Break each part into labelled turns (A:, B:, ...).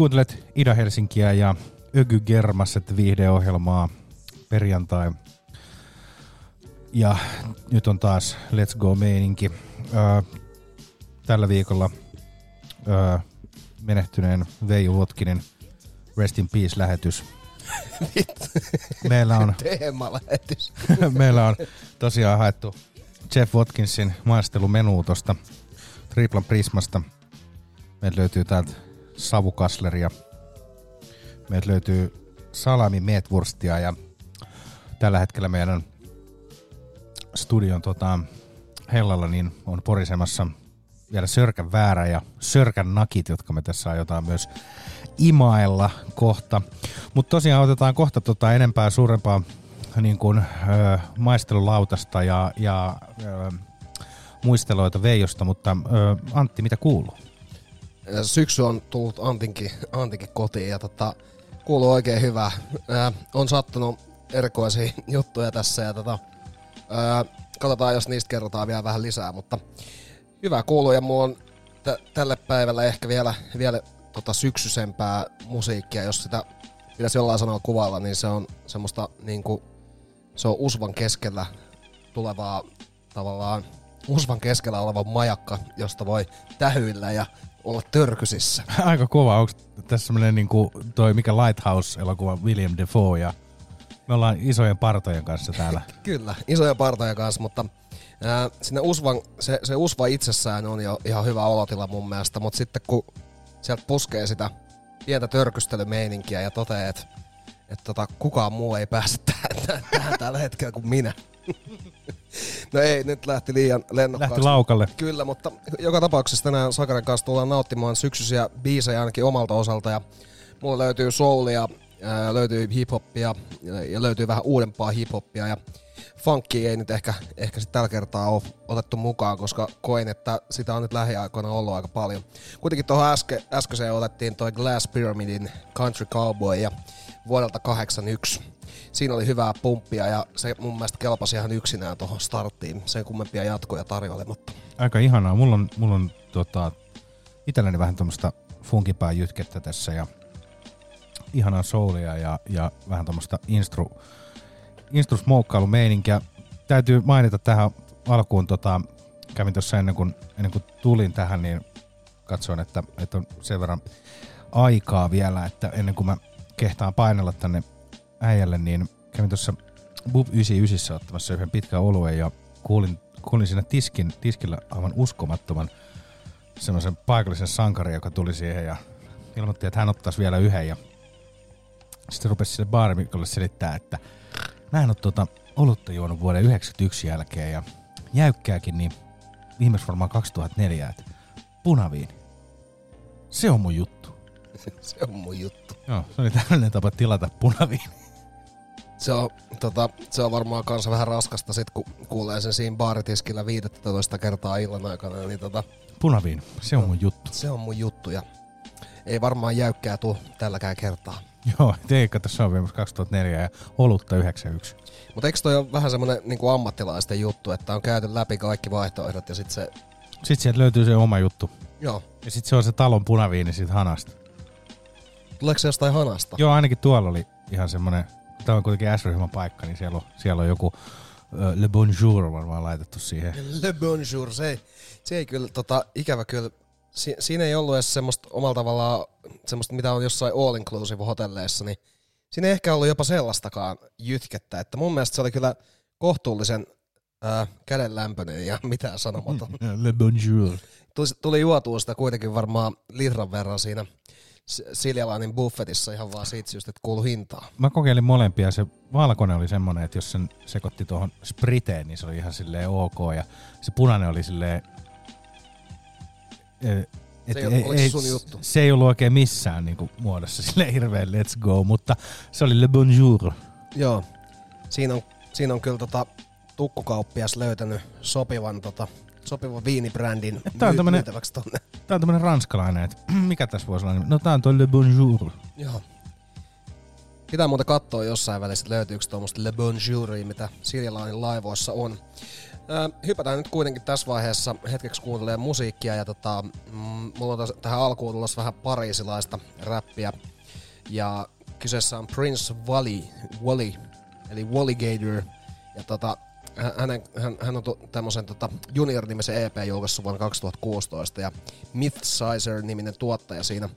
A: Kuuntelet Ida-Helsinkiä ja Ögy Germaset viihdeohjelmaa perjantai. Ja nyt on taas Let's Go-meininki. Öö, tällä viikolla öö, menehtyneen Veijo Votkinen Rest in Peace-lähetys. Meillä on,
B: Teemalähetys.
A: meillä on tosiaan haettu Jeff Watkinsin maistelumenu tuosta Triplan Prismasta. Meiltä löytyy täältä savukasleria. Meiltä löytyy salami meetwurstia ja tällä hetkellä meidän studion tota, hellalla niin on porisemassa vielä sörkän väärä ja sörkän nakit, jotka me tässä aiotaan myös imailla kohta. Mutta tosiaan otetaan kohta tota enempää suurempaa niin kuin, ö, maistelulautasta ja, ja ö, muisteloita Veijosta, mutta ö, Antti, mitä kuuluu?
B: Syksy on tullut Antinkin, Antinkin kotiin ja tota, kuuluu oikein hyvää. Ää, on sattunut erikoisia juttuja tässä ja tota, ää, katsotaan, jos niistä kerrotaan vielä vähän lisää, mutta hyvä kuuluu ja mulla on t- tälle päivälle ehkä vielä, vielä tota syksyisempää musiikkia, jos sitä pitäisi jollain sanalla kuvailla, niin se on semmoista niinku, se on usvan keskellä tulevaa tavallaan usvan keskellä oleva majakka, josta voi tähyillä ja olla törkysissä.
A: Aika kova. Onko tässä semmoinen niin kuin toi mikä Lighthouse-elokuva William Defoe ja me ollaan isojen partojen kanssa täällä.
B: Kyllä, isoja partoja kanssa, mutta ää, sinne usvan, se, se usva itsessään on jo ihan hyvä olotila mun mielestä, mutta sitten kun sieltä puskee sitä pientä törkystelymeininkiä ja toteaa, että että tota, kukaan muu ei pääse tähän, tähän, tähän tällä hetkellä kuin minä. no ei, nyt lähti liian lennokkaaksi.
A: Lähti laukalle.
B: Kyllä, mutta joka tapauksessa tänään Sakarin kanssa tullaan nauttimaan syksyisiä biisejä ainakin omalta osalta. Ja mulla löytyy soulia, ää, löytyy hiphoppia ja, löytyy vähän uudempaa hiphoppia. Ja funkia ei nyt ehkä, ehkä sit tällä kertaa ole otettu mukaan, koska koin, että sitä on nyt lähiaikoina ollut aika paljon. Kuitenkin tuohon äske, äskeiseen otettiin toi Glass Pyramidin Country Cowboy ja vuodelta 81. Siinä oli hyvää pumppia ja se mun mielestä kelpasi ihan yksinään tuohon starttiin. Sen kummempia jatkoja tarjoilematta.
A: Aika ihanaa. Mulla on, mulla on tota, itselläni vähän tuommoista funkipää jytkettä tässä ja ihanaa soulia ja, ja vähän tuommoista instru, instru meininkiä. Täytyy mainita tähän alkuun, tota, kävin tuossa ennen kuin, ennen kuin tulin tähän, niin katsoin, että, että on sen verran aikaa vielä, että ennen kuin mä kehtaan painella tänne äijälle, niin kävin tuossa Bub 99 ottamassa yhden pitkän oluen ja kuulin, kuulin siinä tiskin, tiskillä aivan uskomattoman semmoisen paikallisen sankarin, joka tuli siihen ja ilmoitti, että hän ottaisi vielä yhden ja sitten rupesi sille baarimikolle selittää, että mä en ole tuota olutta juonut vuoden 91 jälkeen ja jäykkääkin, niin viimeksi varmaan 2004, että punaviini. Se on mun juttu.
B: se on mun juttu.
A: Joo, se oli tällainen tapa tilata punaviini.
B: Se on, tota, se on varmaan kanssa vähän raskasta sit, kun kuulee sen siinä baaritiskillä 15 kertaa illan aikana. Niin tota,
A: Punaviini, se on mun juttu.
B: se on mun juttu ja ei varmaan jäykkää tuu tälläkään kertaa.
A: Joo, teikka tässä on viimeksi 2004 ja olutta 91.
B: Mutta eikö toi ole vähän semmonen niin ammattilaisten juttu, että on käyty läpi kaikki vaihtoehdot ja sit se,
A: Sitten sieltä löytyy se oma juttu.
B: joo,
A: Ja sitten se on se talon punaviini siitä hanasta.
B: tuleeko se jostain hanasta?
A: Joo, ainakin tuolla oli ihan semmonen, tämä on kuitenkin S-ryhmän paikka, niin siellä on, siellä on joku Le Bonjour varmaan laitettu siihen.
B: Le bonjour, se ei, se ei kyllä, tota, ikävä kyllä, si, siinä ei ollut edes semmoista omalla tavallaan, semmoista mitä on jossain all inclusive hotelleissa, niin siinä ei ehkä ollut jopa sellaistakaan jytkettä, että mun mielestä se oli kyllä kohtuullisen ää, kädenlämpöinen ja mitään sanomaton.
A: Le Bonjour.
B: Tuli, tuli juotua sitä kuitenkin varmaan litran verran siinä S- Siljalainin buffetissa ihan vaan siitä syystä, että kuulu hintaa.
A: Mä kokeilin molempia. Se valkoinen oli semmonen, että jos sen sekoitti tuohon spriteen, niin se oli ihan silleen ok. Ja se punainen oli silleen... eh, Et
B: Se ei oliko se sun juttu?
A: se ei ollut oikein missään niin kuin, muodossa silleen hirveän let's go, mutta se oli Le Bonjour.
B: Joo, siinä on, siinä on kyllä tota, tukkukauppias löytänyt sopivan, tota, sopivan viinibrändin
A: Tää on tämmönen-
B: myytäväksi tonne.
A: Tää on tämmönen ranskalainen, että mikä tässä voisi olla? No tää on toi Le Bonjour.
B: Joo. Pitää muuten katsoa jossain välissä, että löytyykö tuommoista Le Bonjouria, mitä Siljalainin laivoissa on. Öö, hypätään nyt kuitenkin tässä vaiheessa hetkeksi kuuntelemaan musiikkia ja tota, mm, mulla on tos, tähän alkuun tulossa vähän pariisilaista räppiä. Ja kyseessä on Prince Wally, Wally eli Walligator. Ja tota, hänen, hän, hän on tämmöisen tota Junior-nimisen EP julkaissut vuonna 2016 ja Mythsizer-niminen tuottaja siinä.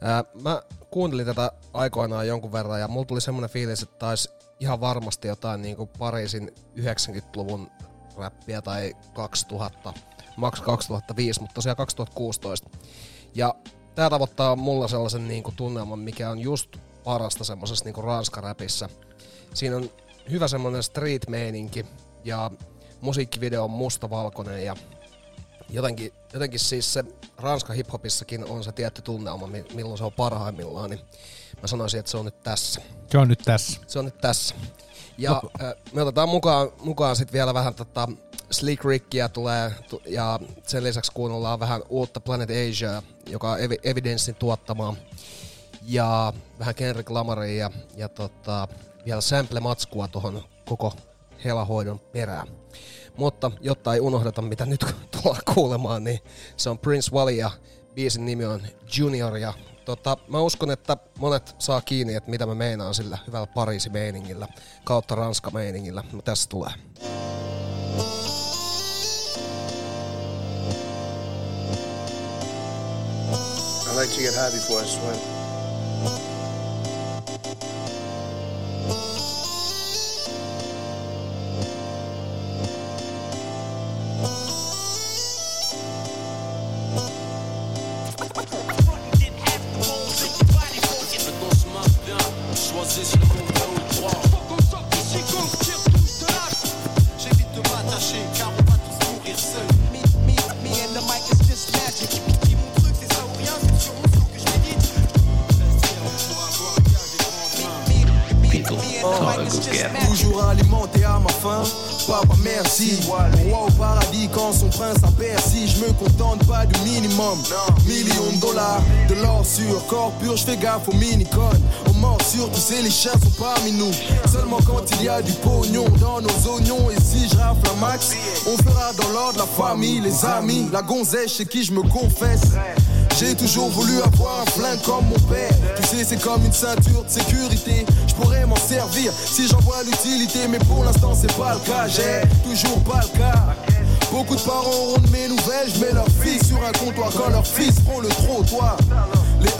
B: Ää, mä kuuntelin tätä aikoinaan jonkun verran ja mulla tuli semmoinen fiilis, että taisi ihan varmasti jotain niinku Pariisin 90-luvun räppiä tai 2000, maks 2005, mutta tosiaan 2016. Ja tää tavoittaa mulla sellaisen niinku tunnelman, mikä on just parasta semmosessa niinku ranskaräpissä. Siinä on hyvä semmonen street-meininki ja musiikkivideo on mustavalkoinen ja jotenkin, jotenkin siis se Ranska hiphopissakin on se tietty tunnelma, mi- milloin se on parhaimmillaan, niin mä sanoisin, että se on nyt tässä.
A: Se on nyt tässä.
B: Se on nyt tässä. Ja äh, me otetaan mukaan, mukaan sitten vielä vähän tota Slick Rickia tulee, tu- ja sen lisäksi kuunnellaan vähän uutta Planet Asia, joka on Evi- Evidencein tuottamaa. Ja vähän Kendrick Lamaria ja, ja tota, vielä sample-matskua tuohon koko helahoidon perään. Mutta jotta ei unohdeta, mitä nyt tullaan kuulemaan, niin se on Prince Wally ja biisin nimi on Junior. Ja tota, mä uskon, että monet saa kiinni, että mitä mä meinaan sillä hyvällä Pariisi-meiningillä kautta Ranska-meiningillä. No, tässä tulee.
C: I like to get high before I swim.
D: Fais gaffe aux mini-codes. Aux morsures, tu sais, les chiens sont parmi nous. Seulement quand il y a du pognon dans nos oignons. Et si je rafle un max, on fera dans l'ordre la famille, les amis, la gonzesse chez qui je me confesse. J'ai toujours voulu avoir un flingue comme mon père. Tu sais, c'est comme une ceinture de sécurité. Je pourrais m'en servir si j'en vois l'utilité, mais pour l'instant, c'est pas le cas. J'ai toujours pas le cas. Beaucoup de parents auront de mes nouvelles, je mets leur fille sur un comptoir quand leurs fils prend le trottoir.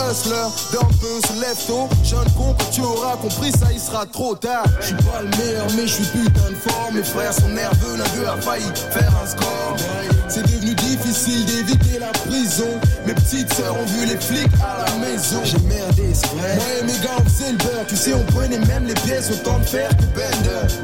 D: Hustlers d'un peu se lèvent tôt. Jeune con, quand tu auras compris ça, il sera trop tard. Je suis pas le meilleur, mais je suis putain de fort. Mes frères sont nerveux, l'un d'eux a failli faire un score. C'est devenu difficile d'éviter la prison. Mes petites sœurs ont vu les flics à la maison. J'ai merdé, c'est vrai. Moi et mes gars, on faisait le beurre. Tu sais, on prenait même les pièces autant de fer que Bender.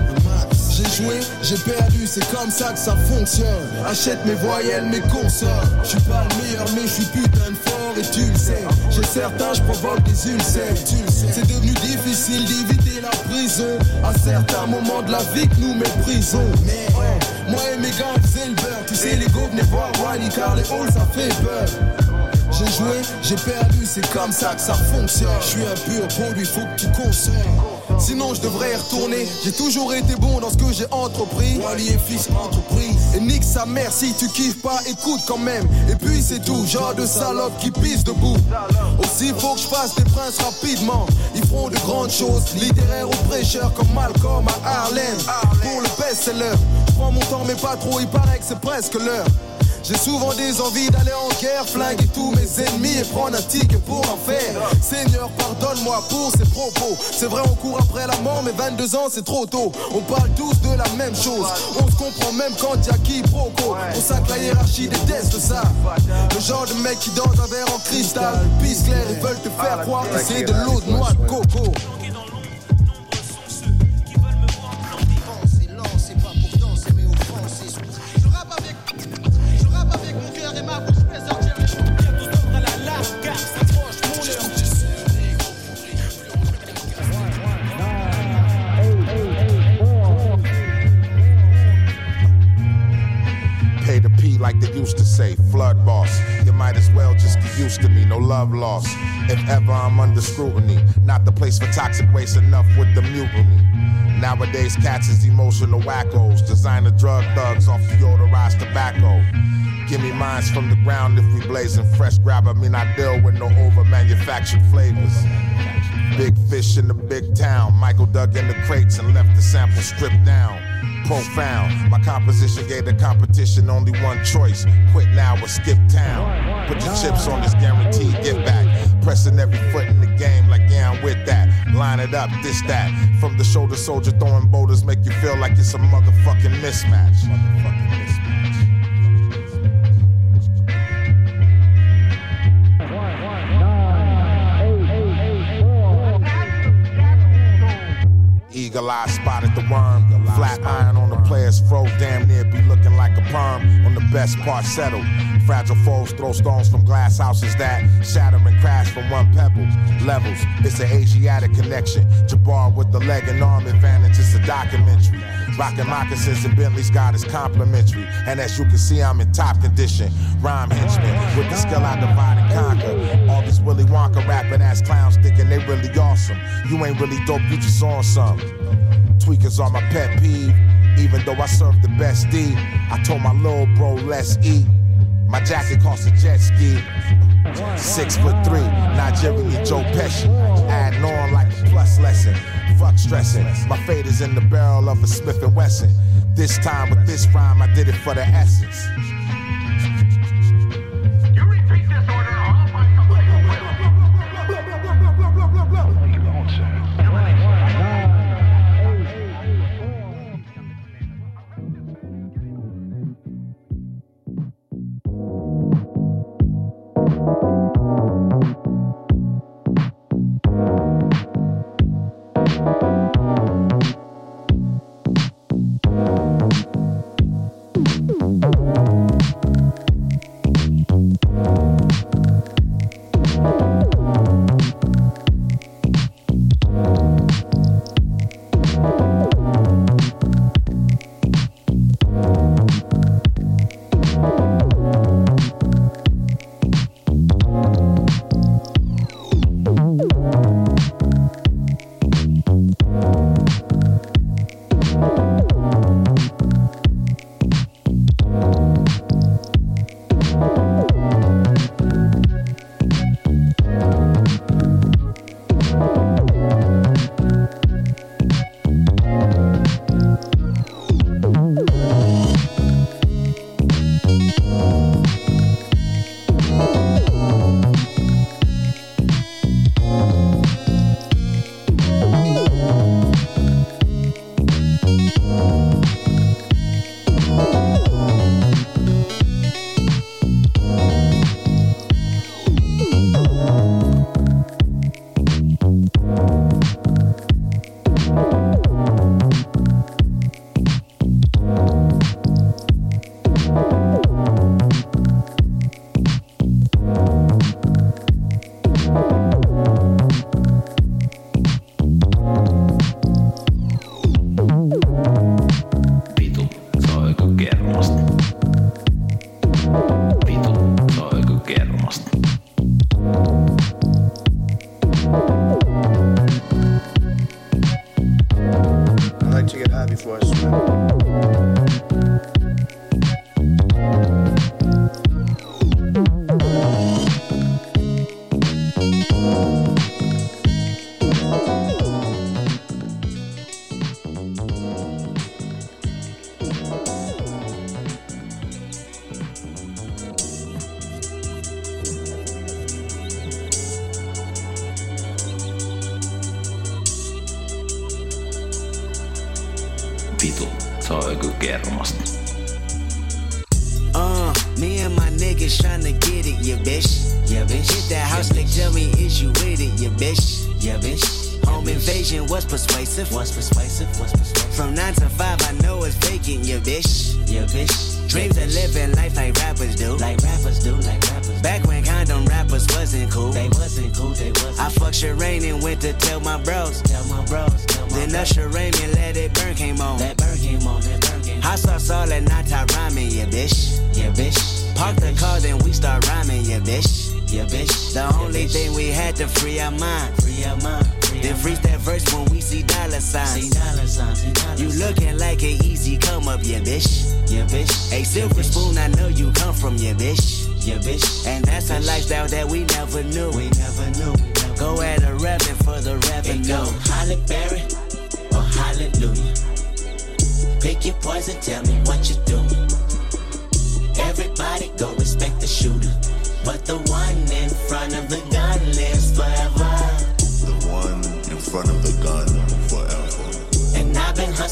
D: J'ai joué, j'ai perdu, c'est comme ça que ça fonctionne. Achète mes voyelles, mes consorts. Je suis pas le meilleur, mais je suis putain de fort et tu le sais. J'ai certains, je provoque des ulcères. C'est devenu difficile d'éviter la prison. À certains moments de la vie que nous méprisons. Mais moi et mes gars, on faisait le beurre. Tu sais, les go venaient voir Wally car les halls, ça fait peur. J'ai joué, j'ai perdu, c'est comme ça que ça fonctionne. Je suis un pur produit, faut que tu consommes. Sinon, je devrais retourner. J'ai toujours été bon dans ce que j'ai entrepris. Wally et fils entreprise. Et nique sa mère si tu kiffes pas, écoute quand même. Et puis c'est tout, genre de salope qui pisse debout. Aussi, faut que je fasse des princes rapidement. Ils feront de grandes choses, littéraires ou prêcheurs comme Malcolm à Harlem. Pour le best-seller, je prends mon temps, mais pas trop, il paraît que c'est presque l'heure. J'ai souvent des envies d'aller en guerre, flinguer tous mes ennemis et prendre un ticket pour en faire. Seigneur, pardonne-moi pour ces propos. C'est vrai, on court après la mort, mais 22 ans c'est trop tôt. On parle tous de la même chose. On se comprend même quand y a quiproquo. Pour ça que la hiérarchie déteste ça. Le genre de mec qui danse un verre en cristal. Pisse clair, ils veulent te faire croire que c'est de l'eau de noix de coco.
E: Like they used to say, flood boss. You might as well just get used to me, no love lost. If ever I'm under scrutiny, not the place for toxic waste, enough with the mutiny. Nowadays, cats is emotional wackos, designer drug thugs off the deodorized tobacco. Give me mines from the ground if we blazing fresh grab. I mean, I deal with no over manufactured flavors. Big fish in the big town. Michael dug in the crates and left the sample stripped down. Profound. My composition gave the competition only one choice. Quit now or skip town. Put your chips on this guaranteed get back. Pressing every foot in the game like yeah, I'm with that. Line it up, this, that. From the shoulder soldier throwing boulders make you feel like it's a motherfucking mismatch. Motherfucking mismatch. Eagle eye spotted the worm. Flat iron player's fro, damn near be looking like a perm. On the best part settled. Fragile foes throw stones from glass houses that shatter and crash from one pebble. Levels, it's an Asiatic connection. Jabbar with the leg and arm advantage, it's a documentary. Rockin' moccasins and Bentley's got is complimentary. And as you can see, I'm in top condition. Rhyme henchman, with the skill I divide and conquer. All these Willy Wonka rapping ass clowns thinking they really awesome. You ain't really dope, you just on some. Tweakers are my pet peeve. Even though I served the best D, I told my little bro, let's eat. My jacket cost a jet ski. Six foot three, Nigerian Joe Pesci. Adding on like a plus lesson. Fuck stressing. My fate is in the barrel of a Smith and Wesson. This time with this rhyme, I did it for the essence.
F: You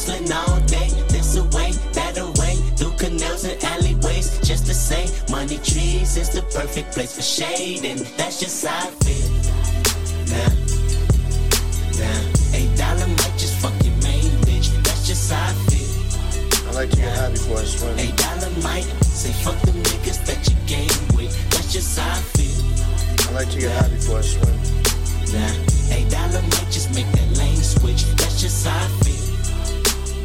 F: hustling all day, this away, that away, through canals and alleyways, just to say, money trees is the perfect place for shade, and that's just how I feel. Nah, nah, eight dollar might just fuck your main bitch, that's just how I feel.
C: I like to get high before I swim.
F: Eight dollar might say fuck them niggas that you game with, that's just how I feel.
C: I like to get high before I swim.
F: Nah, eight dollar might just make that lane switch. That's just how I feel.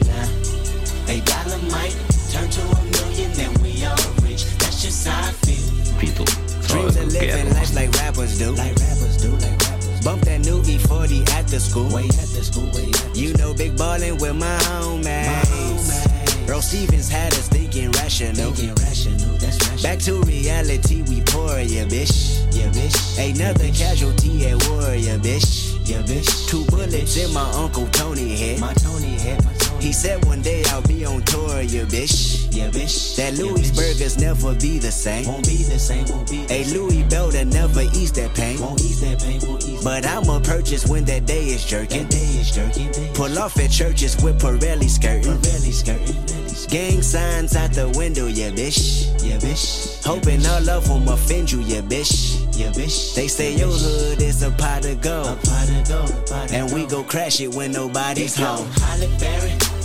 F: Nah, eight dollar might turn to a million, then we all rich. That's just how I feel.
G: On
F: Dreams of living life like rappers do. Like rappers do, like rappers. Bump that new E40 at the school. Way at the school, way at You know, big ballin' with my homies. Bro Stevens had us thinking rational. Thinking rational, that's rational. Back to reality, we pour, yeah, bitch. Yeah, bitch. Another casualty at war, yeah, bitch. Yeah, bitch. Two bullets in my Uncle Tony head. My Tony head, my He said one day I'll be on tour, yeah, bitch. Yeah, bitch. That Louis burgers never be the same. Won't be the same, won't be A Louis belt never ease that pain. Won't ease that pain, won't ease But I'ma purchase when that day is jerking. That day is jerking. Pull off at churches with Pirelli skirting. Pirelli skirting. Gang signs out the window, yeah, bitch. Yeah, bitch. Hoping all of them offend you, yeah, bitch. Yeah, bitch. They say your hood is a pot of gold. A pot of gold. and we go crash it when nobody's home. Holly Berry.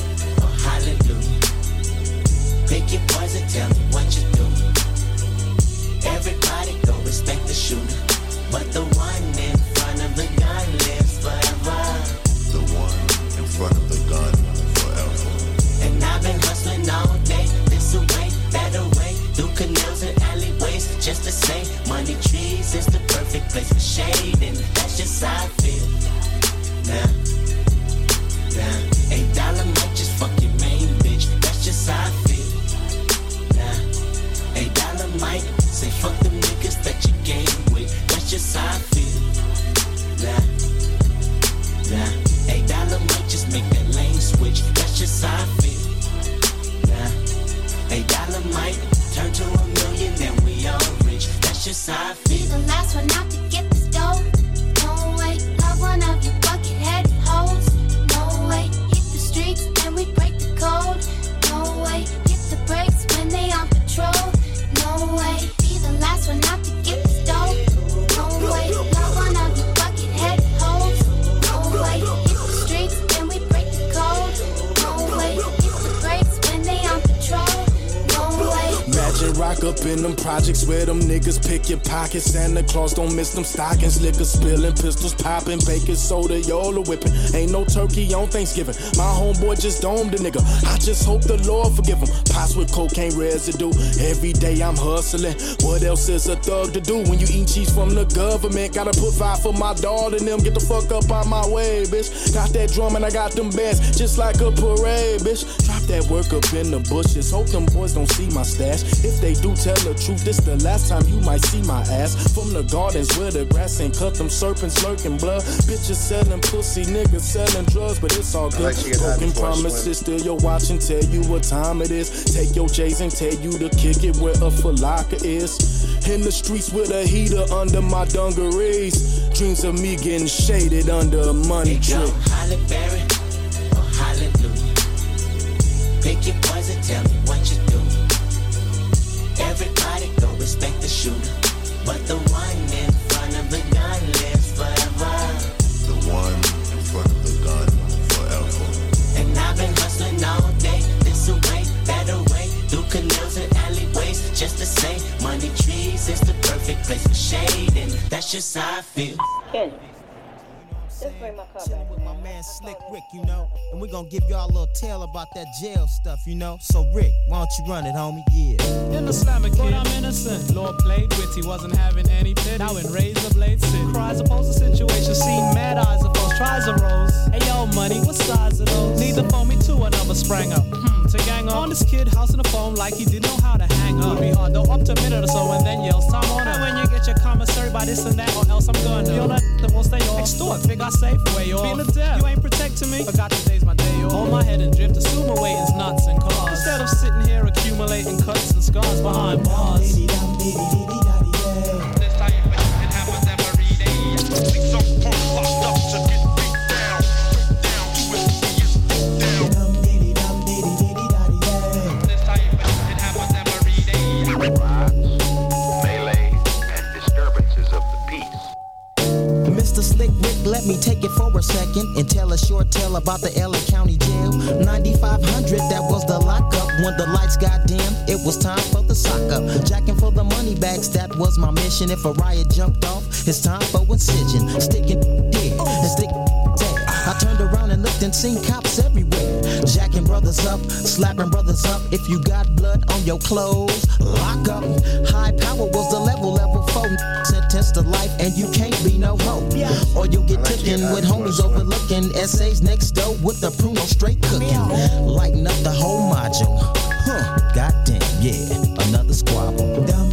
F: Pick your poison, tell me what you do. Everybody go respect the shooter. But the one in front of the gun lives forever.
H: The one in front of the gun forever.
F: And I've been hustling all day, this away, that away, through canals and alleyways, just to say, money trees is the perfect place for shade, and that's just how I feel. Nah, nah, eight dollar might just fuck your main bitch, that's just how I feel. Might say fuck them niggas that you game with, that's just how I feel. Nah. Nah, eight dollar might just make that lane switch. That's just how I feel. Nah, eight dollar might turn to a million, then we all rich. That's just how I
I: Be
F: feel.
I: the last one out to get the stove. No way, love one of you bucket-headed hoes. No way, hit the streets and we break the code. No way, hit the brakes when they on patrol. Way, be the last one out to get the stove. No way,
D: rock up in them projects where them niggas pick your pockets. Santa Claus don't miss them stockings. Liquor spilling, pistols popping, baking soda, y'all whipping. Ain't no turkey on Thanksgiving. My homeboy just domed a nigga. I just hope the Lord forgive him. Pots with cocaine residue. Every day I'm hustling. What else is a thug to do when you eat cheese from the government? Gotta put five for my daughter and them. Get the fuck up out my way, bitch. Got that drum and I got them bands just like a parade, bitch. Drop that work up in the bushes. Hope them boys don't see my stash. If they do tell the truth, this the last time you might see my ass. From the gardens where the grass ain't cut, them serpents lurking blood. Bitches selling pussy, niggas selling drugs, but it's all good.
C: like to get high
D: Broken
C: before I swim.
D: promises, still your watch and tell you what time it is. Take your J's and tell you to kick it where a falaka is. In the streets with a heater under my dungarees. Dreams of me getting shaded under a money
F: Hey, yo,
D: tree.
F: Holly Berry or Hallelujah. Pick your poison, tell me what you do. Everybody go respect the shooter. But the one in front of the gun lives forever.
H: The one in front of the gun forever.
F: And I've been hustling all day, this away, that away, through canals and alleyways, just to say, money trees is the perfect place for shade, and that's just how I feel.
J: Ken, just bring my cup
K: Chillin'
J: back.
K: with my man Slick Rick, you know. And we gonna give y'all a little tale about that jail stuff, you know. So Rick, why don't you run it, homie? Yeah.
L: In the slammer kid, I'm innocent. Lord played witty, wasn't having any pity. Now in razor blade sit. Cries oppose the situation, seen mad eyes opposed, tries arose. Hey yo, money, what size are those? Neither phone me two, another sprang up. Hmm, to gang on this kid, house in the phone like he didn't know how to hang up. Would be hard though, up to a minute or so, and then yells time on. And when you get your commissary by this and that, or else I'm gonna. You're that that won't stay off. Extort, figure I safe way off. Feeling dead, you ain't protecting me. Forgot today's my day off. Hold my head and drift, assume my weight is nuts and cars. Instead of sitting here accumulating cuts and scars behind bars.
K: Let me take it for a second and tell a short tale about the LA County Jail. 9500, that was the lockup. When the lights got dim, it was time for the sock up. Jacking for the money bags, that was my mission. If a riot jumped off, it's time for incision. Sticking dead and stick dead. I turned around and looked and seen cops everywhere. Jacking brothers up, slapping brothers up. If you got blood on your clothes, lock up. High power was the level, level four. Sentenced to life, and you can't be no hoe. Or you'll get taken with homies overlooking essays next door with the pruno straight cooking. Lighten up the whole module. Huh, goddamn, yeah, another squabble. Dum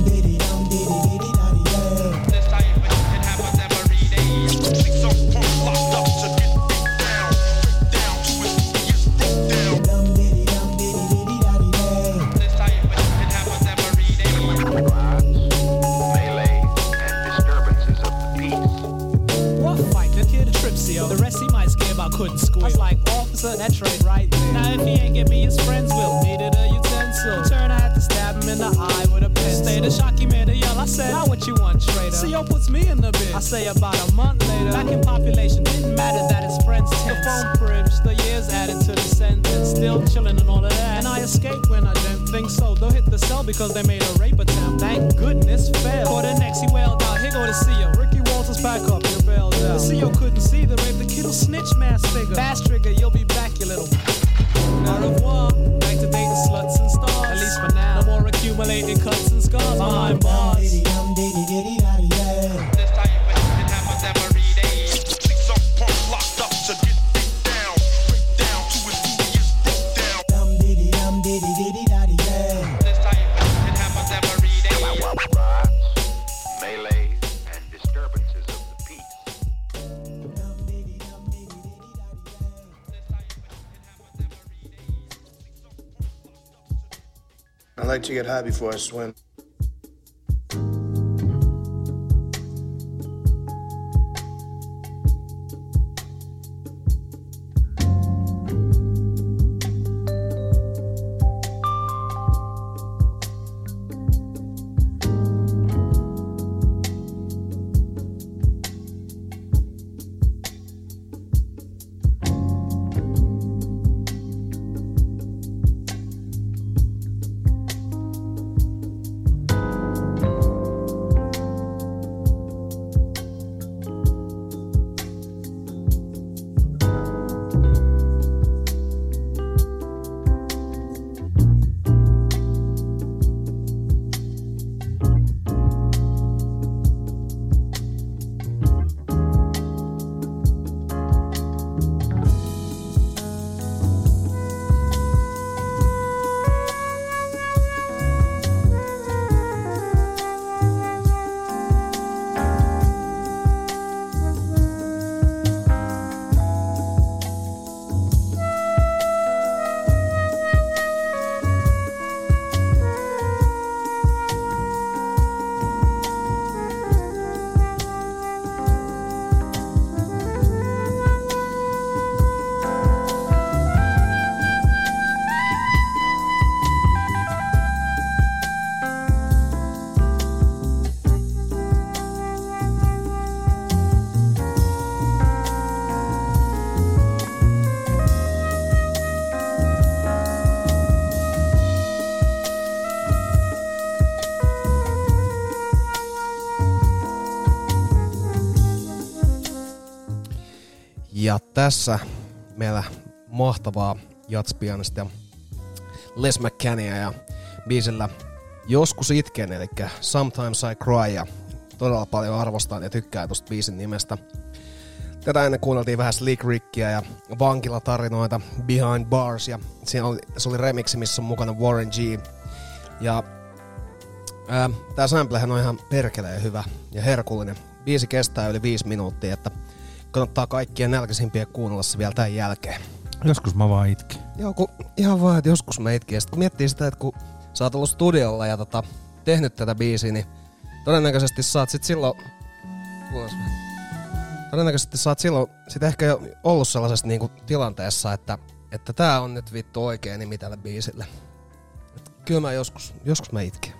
L: I was like, officer, oh, that trade right there. Now if he ain't get me, his friends will. Needed a utensil. Turn, I had to stab him in the eye with a pen. Stay the shock, he made a yell. I said, now what you want, traitor? CO puts me in the bid. I say about a month later. Back in population, didn't matter that his friends tense. The phone privilege, the years added to the sentence. Still chilling and all of that. And I escaped when I didn't think so. They'll hit the cell because they made a rape attempt. Thank goodness failed. For the next, he wailed out, here go the CO. Ricky Walters, back up, you're bailed out. The CO couldn't see the rape, the kid'll snitch mass figure. Fast trigger, you'll be back, you little. Au revoir. Back to dating sluts and stars. At least for now. No more accumulating cuts and scars behind bars.
C: Like to get high before I swim.
B: Tässä meillä mahtavaa jatspianistia Les McCannia ja biisillä Joskus itken, eli Sometimes I Cry, ja todella paljon arvostan ja tykkään tuosta biisin nimestä. Tätä ennen kuunneltiin vähän Slick Rickia ja vankilatarinoita Behind Bars, ja siinä oli, se oli remixi, missä on mukana Warren G. Ja tää samplehän on ihan perkeleen hyvä ja herkullinen. Biisi kestää yli viisi minuuttia, että kannattaa kaikkien nälkäisimpiä kuunnella se vielä tämän jälkeen.
A: Joskus mä vaan itkin.
B: Joo, kun ihan vaan, että joskus mä itkin. Ja sit kun miettii sitä, että kun sä oot ollut studiolla ja tota, tehnyt tätä biisiä, niin todennäköisesti saat sit silloin... Todennäköisesti sä oot silloin sit ehkä jo ollut sellaisessa niinku tilanteessa, että, että tää on nyt vittu oikea nimi tälle biisille. Et kyllä mä joskus, joskus mä itken.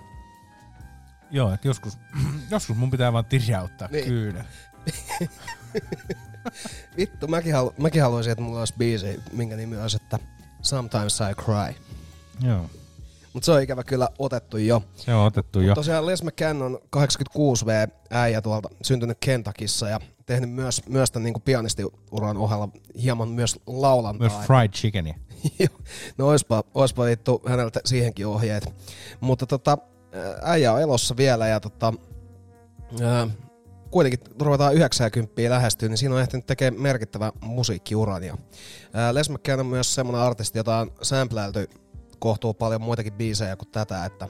A: Joo, että joskus, joskus mun pitää vaan tirjauttaa
B: Niin.
A: niin.
B: Vittu, mäkin, halu, mäkin haluaisin, että mulla olisi biisi, minkä nimi olisi, että Sometimes I Cry.
A: Joo.
B: Mutta se on ikävä kyllä otettu jo.
A: Se on otettu jo.
B: Tosiaan Les McCann on 86V äijä tuolta syntynyt Kentakissa ja tehnyt myös, myös tämän niin pianistiuran ohella hieman myös laulantaa.
A: Myös fried chickenia.
B: No oispa, oispa vittu häneltä siihenkin ohjeet. Mutta tota, äijä on elossa vielä ja tota, ää, kuitenkin ruvetaan 90 lähestyä, niin siinä on ehtinyt tekemään merkittävä musiikkiuran. Ja, Les McCann on myös semmoinen artisti, jota on sampläilty kohtuu paljon muitakin biisejä kuin tätä, että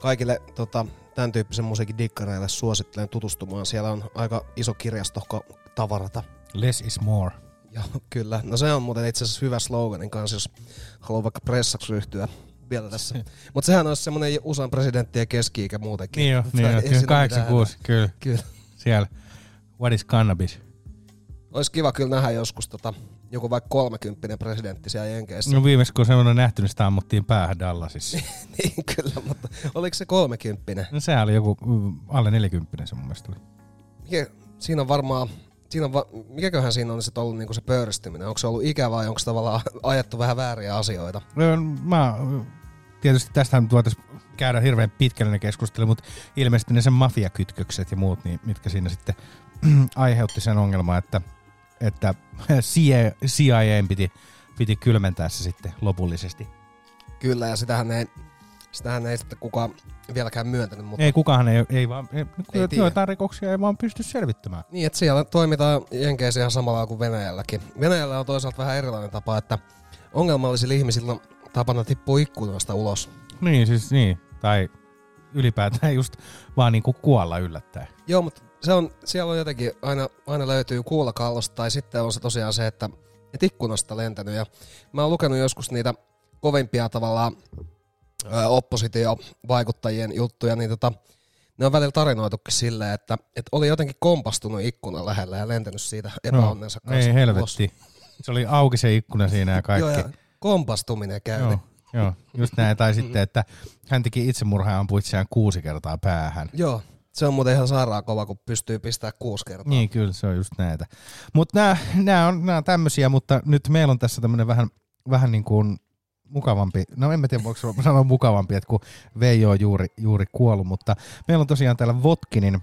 B: kaikille tota, tämän tyyppisen musiikin dikkareille suosittelen tutustumaan. Siellä on aika iso kirjasto tavarata.
A: Less is more.
B: Joo, kyllä. No se on muuten itse asiassa hyvä sloganin kanssa, jos haluaa vaikka pressaksi ryhtyä vielä tässä. Mutta sehän olisi semmoinen USAn presidenttien keski-ikä muutenkin.
A: Niin jo, niin jo. Kyllä
B: siinä
A: 86,
B: mitään
A: kyllä.
B: Kyllä.
A: Siellä. What is cannabis?
B: Olisi kiva kyllä nähdä joskus tota, joku vaikka kolmekymppinen presidentti siellä Jenkeissä.
A: No viimeis kun semmoinen on nähty, niin sitä ammuttiin päähän Dallasissa.
B: niin kyllä, mutta oliko se kolmekymppinen?
A: No sehän oli joku mm, alle 40 se mun mielestä.
B: Mikä, siinä on varmaan, siinä on va, mikäköhän siinä on sit ollut niinku se pöyristyminen? Onko se ollut ikä vai onko tavallaan ajettu vähän vääriä asioita?
A: No, Mä, tietysti tästä nyt voitaisiin käydä hirveän pitkällinen keskustelu, mutta ilmeisesti ne sen mafiakytkökset ja muut, niin, mitkä siinä sitten aiheutti sen ongelman, että, että CIA, CIA piti, piti kylmentää se sitten lopullisesti.
B: Kyllä, ja sitähän ei, sitähän ei sitten kukaan vieläkään myöntänyt, mutta
A: Ei kukaan ei, ei vaan, ei,
B: Ei tiedä.
A: joitain rikoksia ei vaan pysty selvittämään.
B: Niin, että siellä toimitaan Jenkeissä ihan samalla kuin Venäjälläkin. Venäjällä on toisaalta vähän erilainen tapa, että ongelmallisilla ihmisillä on tapana tippua ikkunasta ulos.
A: Niin, siis niin. Tai ylipäätään just vaan niinku kuolla yllättäen.
B: Joo, mutta se on, siellä on jotenkin, aina, aina löytyy kuulakallosta, tai sitten on se tosiaan se, että et ikkunasta lentänyt. Ja mä oon lukenut joskus niitä kovimpia tavallaan oppositiovaikuttajien juttuja, niin tota, ne on välillä tarinoitukin silleen, että, että oli jotenkin kompastunut ikkunan lähellä ja lentänyt siitä epäonnensa
A: no,
B: kanssa
A: ei helvetti. Se oli auki se ikkuna siinä ja kaikki.
B: Joo, ja kompastuminen käy.
A: Joo, joo, just näin. Tai sitten, että hän teki itsemurhaa ja ampui itseään kuusi kertaa päähän.
B: Joo, se on muuten ihan sairaan kova, kun pystyy pistämään kuusi kertaa.
A: Niin, kyllä se on just näitä. Mutta nämä, on, nämä on tämmöisiä, mutta nyt meillä on tässä tämmöinen vähän, vähän niin kuin mukavampi, no en mä tiedä voiko sanoa mukavampi, että kun Veijo on juuri, juuri kuollut, mutta meillä on tosiaan täällä Votkinin,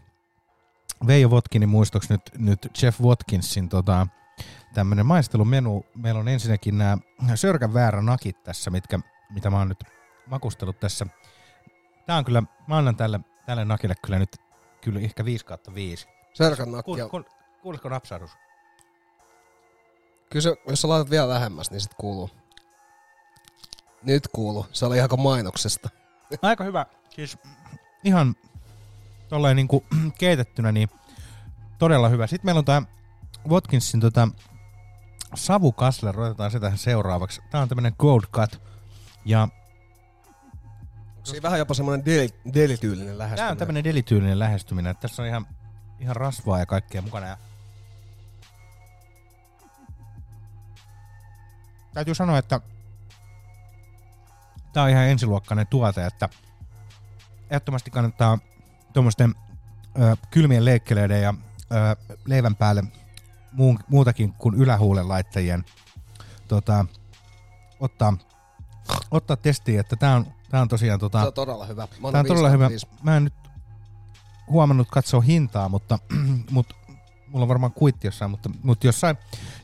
A: Veijo Votkinin muistoksi nyt, nyt Jeff Watkinsin tota, tämmöinen maistelumenu. Meillä on ensinnäkin nämä sörkän väärä nakit tässä, mitkä, mitä mä oon nyt makustellut tässä. Tää on kyllä, mä annan tälle, tälle nakille kyllä nyt kyllä ehkä 5 kautta 5.
B: Sörkän nakki
A: Kuul,
B: on-
A: kuul, kuulisiko napsahdus?
B: Kyllä se, jos sä laitat vielä lähemmäs, niin sit kuuluu. Nyt kuuluu. Se oli ihan mainoksesta.
A: Aika hyvä. Siis ihan tolleen niinku keitettynä, niin todella hyvä. Sitten meillä on tää Watkinsin tota savukasler, otetaan se tähän seuraavaksi. Tää on tämmönen Gold Cut. Ja
B: siinä vähän jopa semmoinen deli, delityylinen
A: tää on
B: lähestyminen?
A: tämmönen delityylinen lähestyminen. että Tässä on ihan, ihan rasvaa ja kaikkea mukana. Ja täytyy sanoa, että tää on ihan ensiluokkainen tuote, että ehdottomasti kannattaa tuommoisten kylmien leikkeleiden ja ö, leivän päälle muun, muutakin kuin ylähuulen laittajien tota, ottaa, ottaa testiin, että tää on, tää on tosiaan tota,
B: Se on todella hyvä. Mä annan
A: Tää on todella hyvä.
B: 5.
A: Mä en nyt huomannut katsoa hintaa, mutta, mutta mulla on varmaan kuitti jossain, mutta, mutta jossain,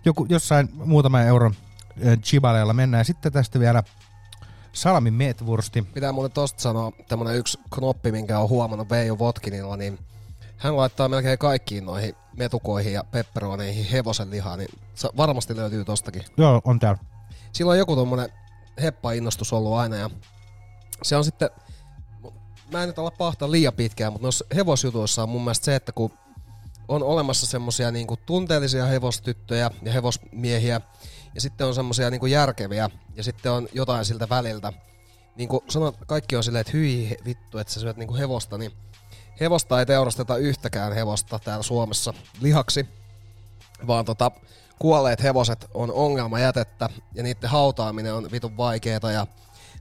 A: joku, jossain muutama euron äh, chibaleella mennään. Sitten tästä vielä salamin meetwursti.
B: Pitää muuten tosta sanoa tämmönen yksi knoppi, minkä on huomannut Veijo Votkinilla, niin hän laittaa melkein kaikkiin noihin metukoihin ja pepperoneihin hevosen lihaa, niin varmasti löytyy tostakin.
A: Joo, on täällä.
B: Sillä on joku tommonen heppa-innostus ollut aina ja se on sitten, mä en nyt olla pahtaa liian pitkään, mutta noissa hevosjutuissa on mun mielestä se, että kun on olemassa semmosia niinku tunteellisia hevostyttöjä ja hevosmiehiä, ja sitten on semmosia niinku järkeviä, ja sitten on jotain siltä väliltä. Niin kuin sanot, kaikki on silleen, että hyi vittu, että sä syöt niinku hevosta, niin hevosta ei teurasteta yhtäkään hevosta täällä Suomessa lihaksi, vaan tota, kuolleet hevoset on ongelmajätettä ja niiden hautaaminen on vitun vaikeeta ja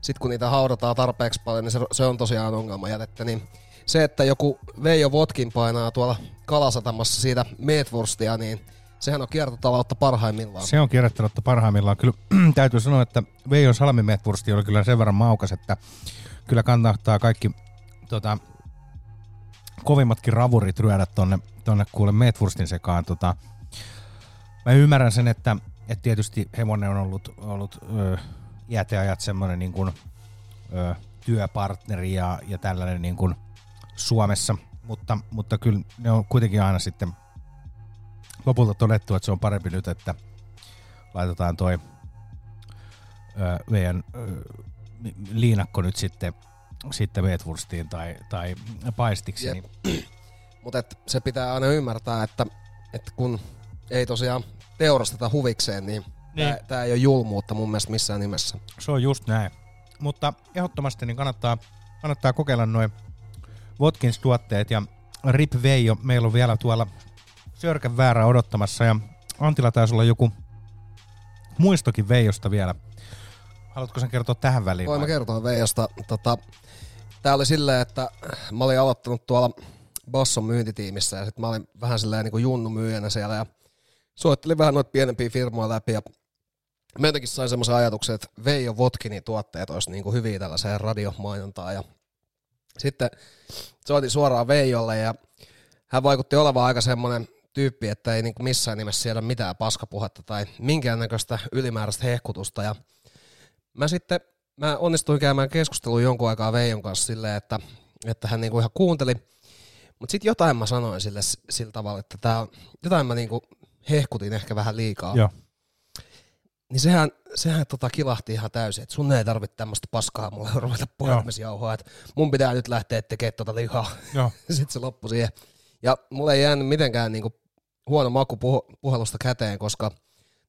B: sitten kun niitä haudataan tarpeeksi paljon, niin se, se on tosiaan ongelmajätettä. Niin se, että joku Veijo Votkin painaa tuolla kalasatamassa siitä meetwurstia, niin sehän on kiertotaloutta parhaimmillaan.
A: Se on kierrättänyt parhaimmillaan. Kyllä täytyy sanoa, että Veijon salamimeetwursti oli kyllä sen verran maukas, että kyllä kannattaa kaikki tota, kovimmatkin ravurit ryödä tonne, tonne kuule meetwurstin sekaan. Tota, mä ymmärrän sen, että, että tietysti hevonen on ollut, ollut ö, semmoinen niin kuin, ö, työpartneri ja, ja tällainen niin kuin Suomessa, mutta, mutta kyllä ne on kuitenkin aina sitten lopulta todettu, että se on parempi nyt, että laitetaan toi ö, meidän ö, liinakko nyt sitten, sitten meetwurstiin tai, tai paistiksi.
B: Jep.
A: Niin,
B: Mutta se pitää aina ymmärtää, että, että kun ei tosiaan teurasteta huvikseen, niin,
A: Niin.
B: niin. tämä ei ole julmuutta mun mielestä missään nimessä.
A: se on just näin. Mutta ehdottomasti niin kannattaa, kannattaa kokeilla noin Watkins-tuotteet ja Rip Veijo, meillä on vielä tuolla Sörkän väärä odottamassa ja Antilla taisi olla joku muistokin Veijosta vielä. Haluatko sen kertoa tähän väliin?
B: Voin mä kertoa Veijosta. Tota, tää oli silleen, että mä olin aloittanut tuolla Basson myyntitiimissä ja sitten mä olin vähän silleen niin kuin junnu myyjänä siellä ja soittelin vähän noita pienempiä firmoja läpi ja mä jotenkin sain semmoisen ajatuksen, että Veijo Votkinin tuotteet olisi niin kuin hyviä tällaiseen radiomainontaan ja sitten soitin suoraan Veijolle ja hän vaikutti olevan aika semmoinen tyyppi, että ei niin kuin missään nimessä siellä mitään paskapuhetta tai minkäännäköistä ylimääräistä hehkutusta ja mä sitten mä onnistuin käymään keskustelua jonkun aikaa Veijon kanssa silleen, että, että hän niinku ihan kuunteli. Mutta sitten jotain mä sanoin sille sillä tavalla, että tää jotain mä niinku hehkutin ehkä vähän liikaa.
A: Joo.
B: Niin sehän, sehän tota kilahti ihan täysin, että sun ei tarvitse tämmöistä paskaa mulle ruveta puhelimesjauhoa, että mun pitää nyt lähteä tekemään tota lihaa.
A: Joo.
B: sitten se loppui siihen. Ja mulle ei jäänyt mitenkään niinku huono maku puhelusta käteen, koska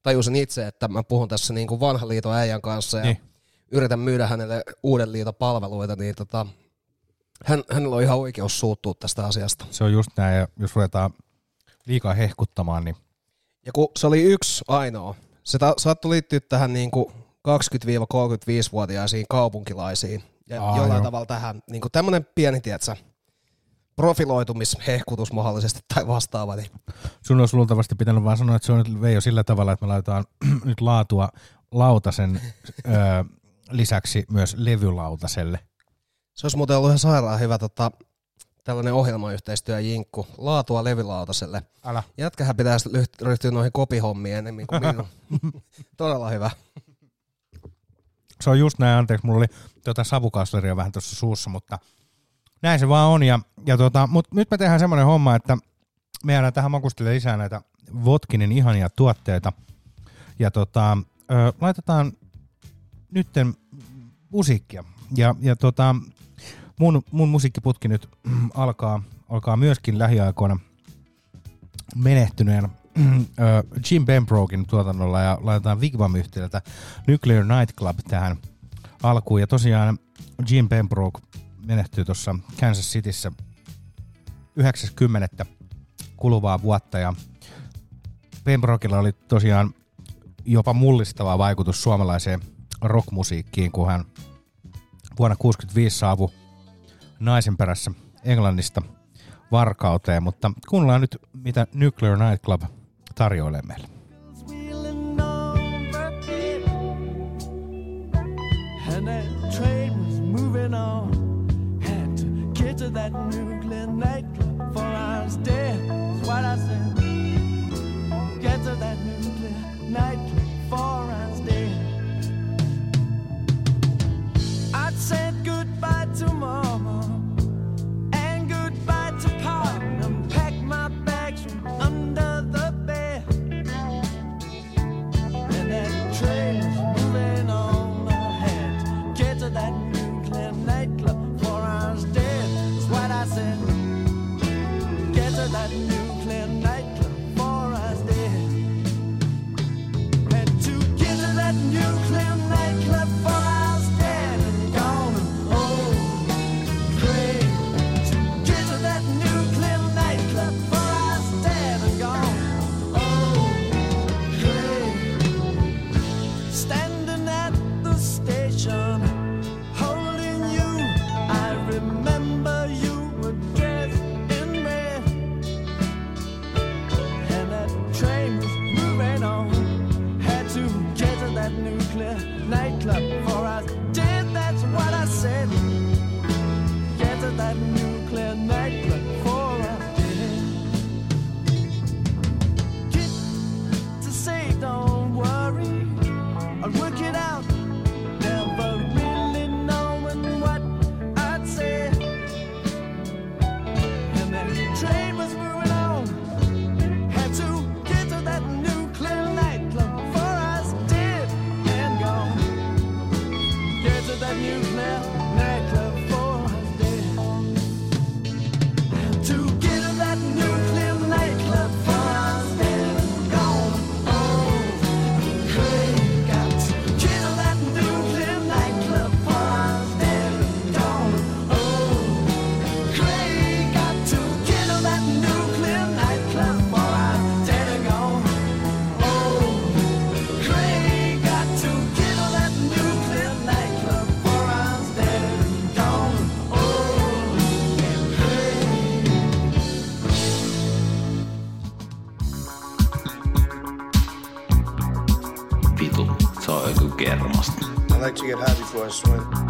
B: tajusin itse, että mä puhun tässä niinku vanhan liiton äijän kanssa ja
A: Niin.
B: yritän myydä hänelle uuden liiton palveluita, niin tota, hän, hänellä on ihan oikeus suuttua tästä asiasta.
A: Se on just näin, ja jos ruvetaan liikaa hehkuttamaan, niin
B: Ja kun se oli yksi ainoa, se ta- saattoi liittyä tähän niinku 20-35-vuotiaisiin kaupunkilaisiin ja
A: Aa,
B: jollain
A: joo.
B: tavalla tähän niinku tämmönen pieni, tietsä, profiloitumishehkutus mahdollisesti tai vastaava, niin
A: sun olisi luultavasti pitänyt vaan sanoa, että se on nyt Veijo sillä tavalla, että me laitetaan nyt laatua lautasen ö, lisäksi myös levylautaselle.
B: se olisi muuten ollut ihan sairaan hyvä tota, tällainen ohjelmayhteistyö jinkku, laatua levylautaselle.
A: Älä.
B: Jätkähän pitäisi ryhtyä noihin kopihommiin enemmän kuin minun. Todella hyvä.
A: Se on just näin, anteeksi, mulla oli tuota savukasleria vähän tuossa suussa, mutta näin se vaan on. Ja, ja tota, mutta nyt me tehdään semmoinen homma, että me jäädään tähän makustelle lisää näitä Votkinin ihania tuotteita. Ja tota, ö, laitetaan nytten musiikkia. Ja, ja tota, mun, mun musiikkiputki nyt alkaa, alkaa myöskin lähiaikoina menehtyneen ö, Jim Benbroken tuotannolla ja laitetaan Wigwam yhtiöltä Nuclear Nightclub tähän alkuun. Ja tosiaan Jim Benbroke menehtyy tuossa Kansas Cityssä 90. kuluvaa vuotta ja Benbrokella oli tosiaan jopa mullistava vaikutus suomalaiseen rockmusiikkiin, kun hän vuonna 1965 saapui naisen perässä Englannista varkauteen, mutta kuunnellaan nyt, mitä Nuclear Nightclub tarjoilee meille.
M: And that train was moving on. Had to get to that nuclear
C: like to get high before I swim.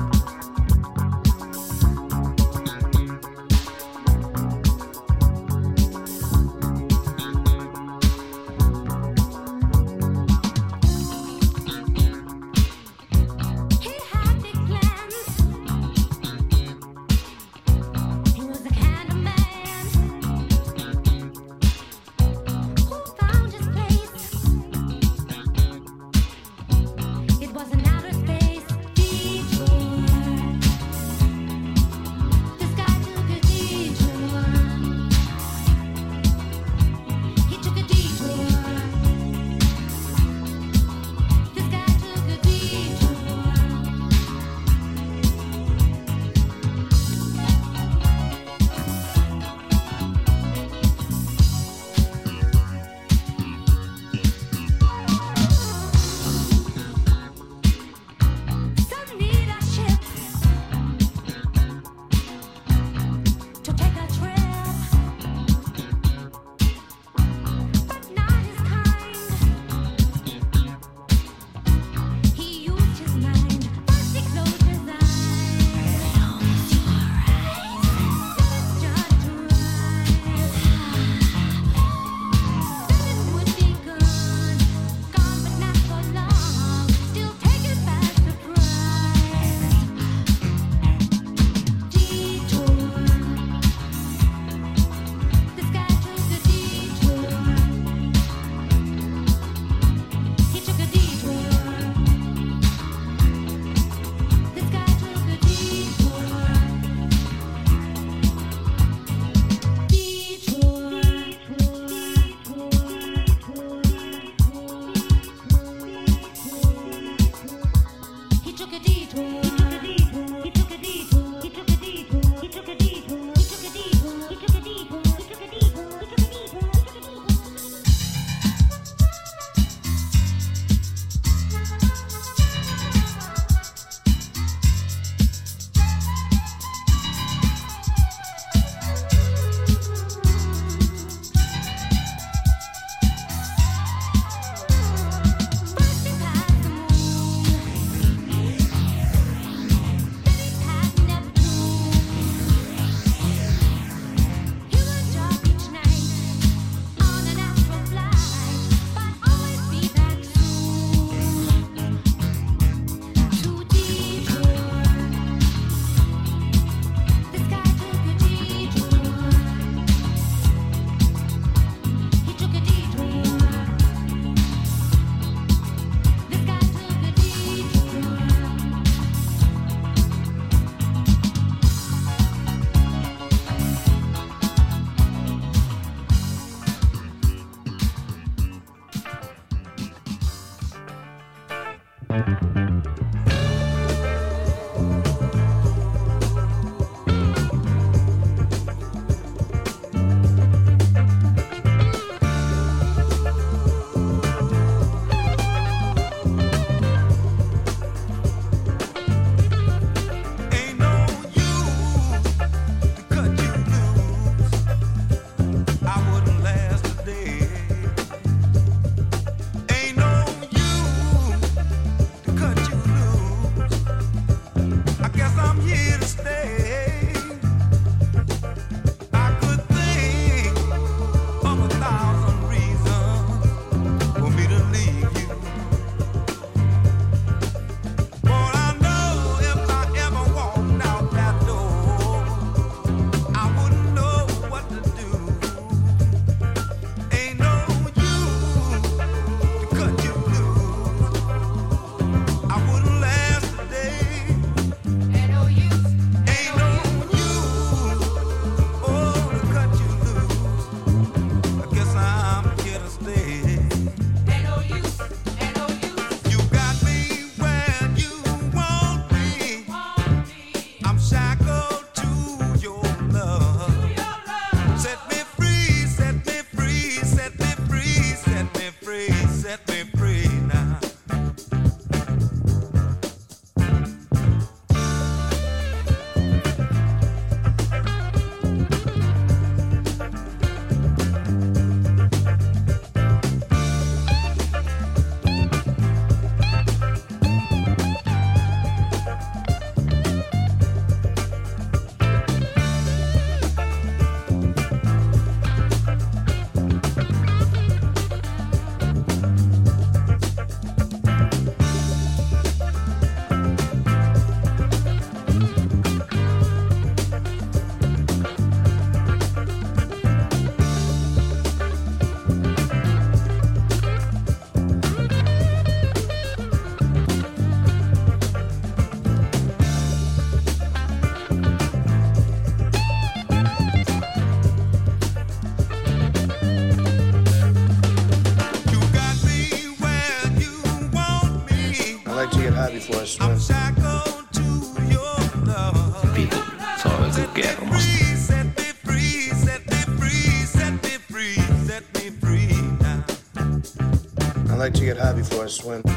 N: Swim.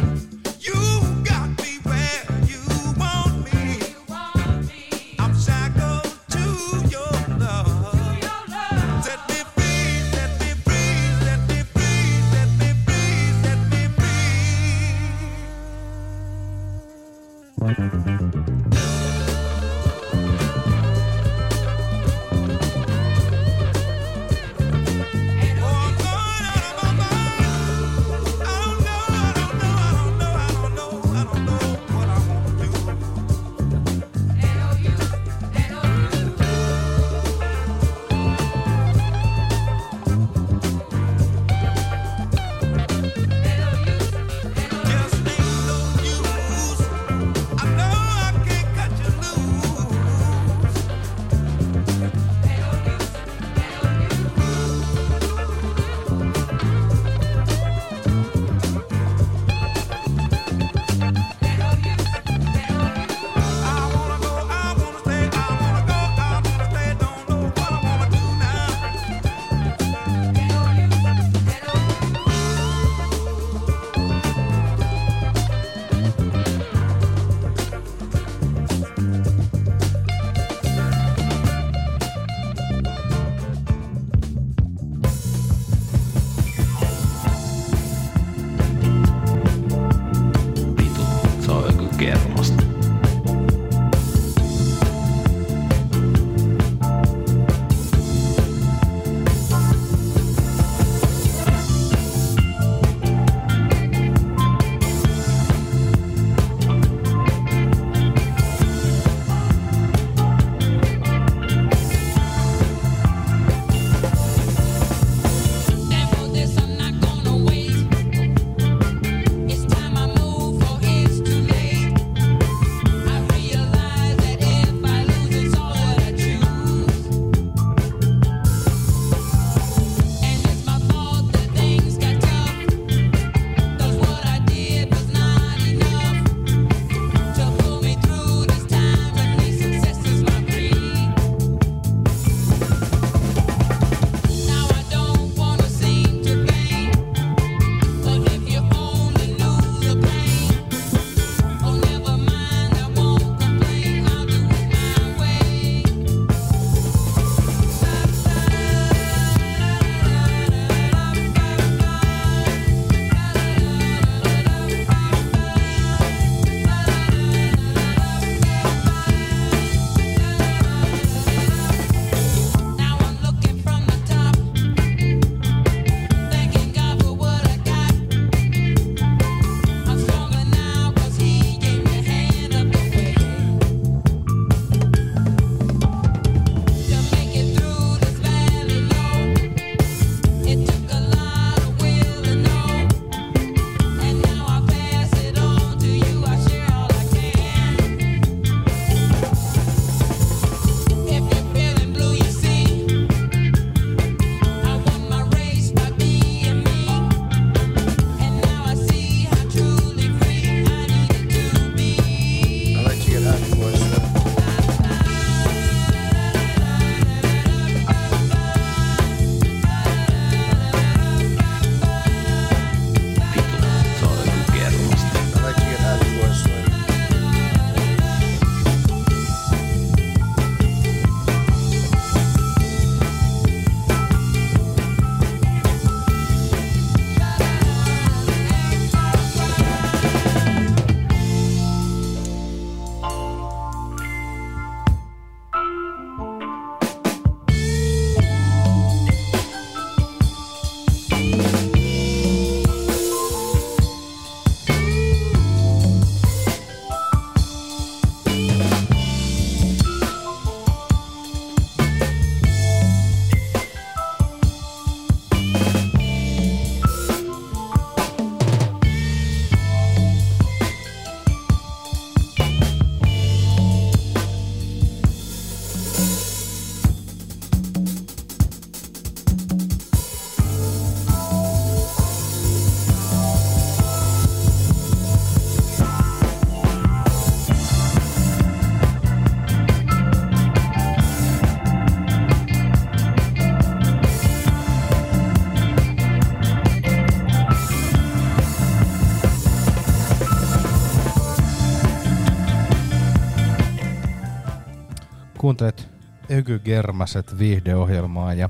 A: Kuuntelet Öky Germaset viihdeohjelmaa ja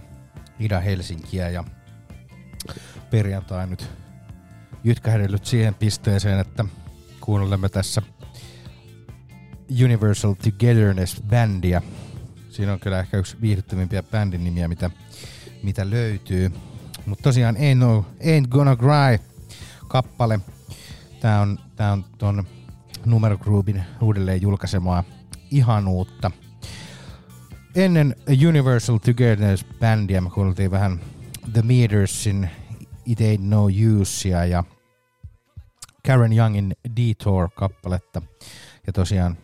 A: Ida Helsinkiä ja perjantai nyt jytkähdellyt siihen pisteeseen, että kuunnelemme tässä Universal Togetherness-bändiä. Siinä on kyllä ehkä yksi viihdyttävimpiä bändin nimiä, mitä, mitä löytyy. Mutta tosiaan Ain't, no, Ain't Gonna Cry kappale. Tää on, tää on ton Numero Groupin uudelleen julkaisemaa ihanuutta. Ennen Universal Togetherness-bändiä me kuultiin vähän The Metersin It Ain't No Usea ja Karen Youngin Detour-kappaletta ja tosiaan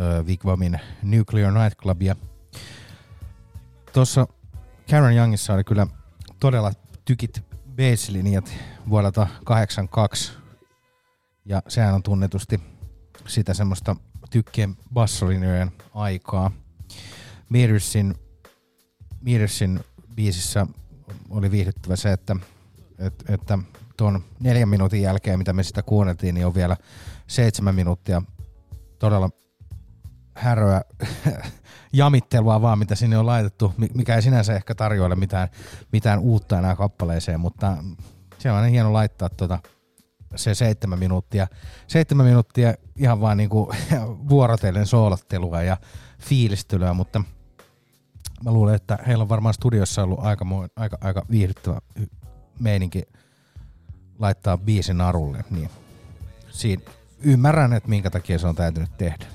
A: äh, Wigwamin Nuclear Nightclubia. Tuossa Karen Youngissa oli kyllä todella tykit basslinjat vuodelta 82 ja sehän on tunnetusti sitä semmoista tykkien bassolinjojen aikaa. Metersin, Metersin biisissä oli viihdyttävä se, että, että, että tuon neljän minuutin jälkeen, mitä me sitä kuunneltiin, niin on vielä seitsemän minuuttia todella häröä jamittelua vaan, mitä sinne on laitettu, mi- mikä ei sinänsä ehkä tarjoile mitään, mitään uutta enää kappaleeseen, mutta se on hieno laittaa tuota, se seitsemän minuuttia. Seitsemän minuuttia ihan vaan niinku vuorotellen soolottelua ja fiilistelyä, mutta mä luulen, että heillä on varmaan studiossa ollut aika, aika, aika viihdyttävä meininki laittaa biisin narulle, niin siinä ymmärrän, että minkä takia se on täytynyt tehdä.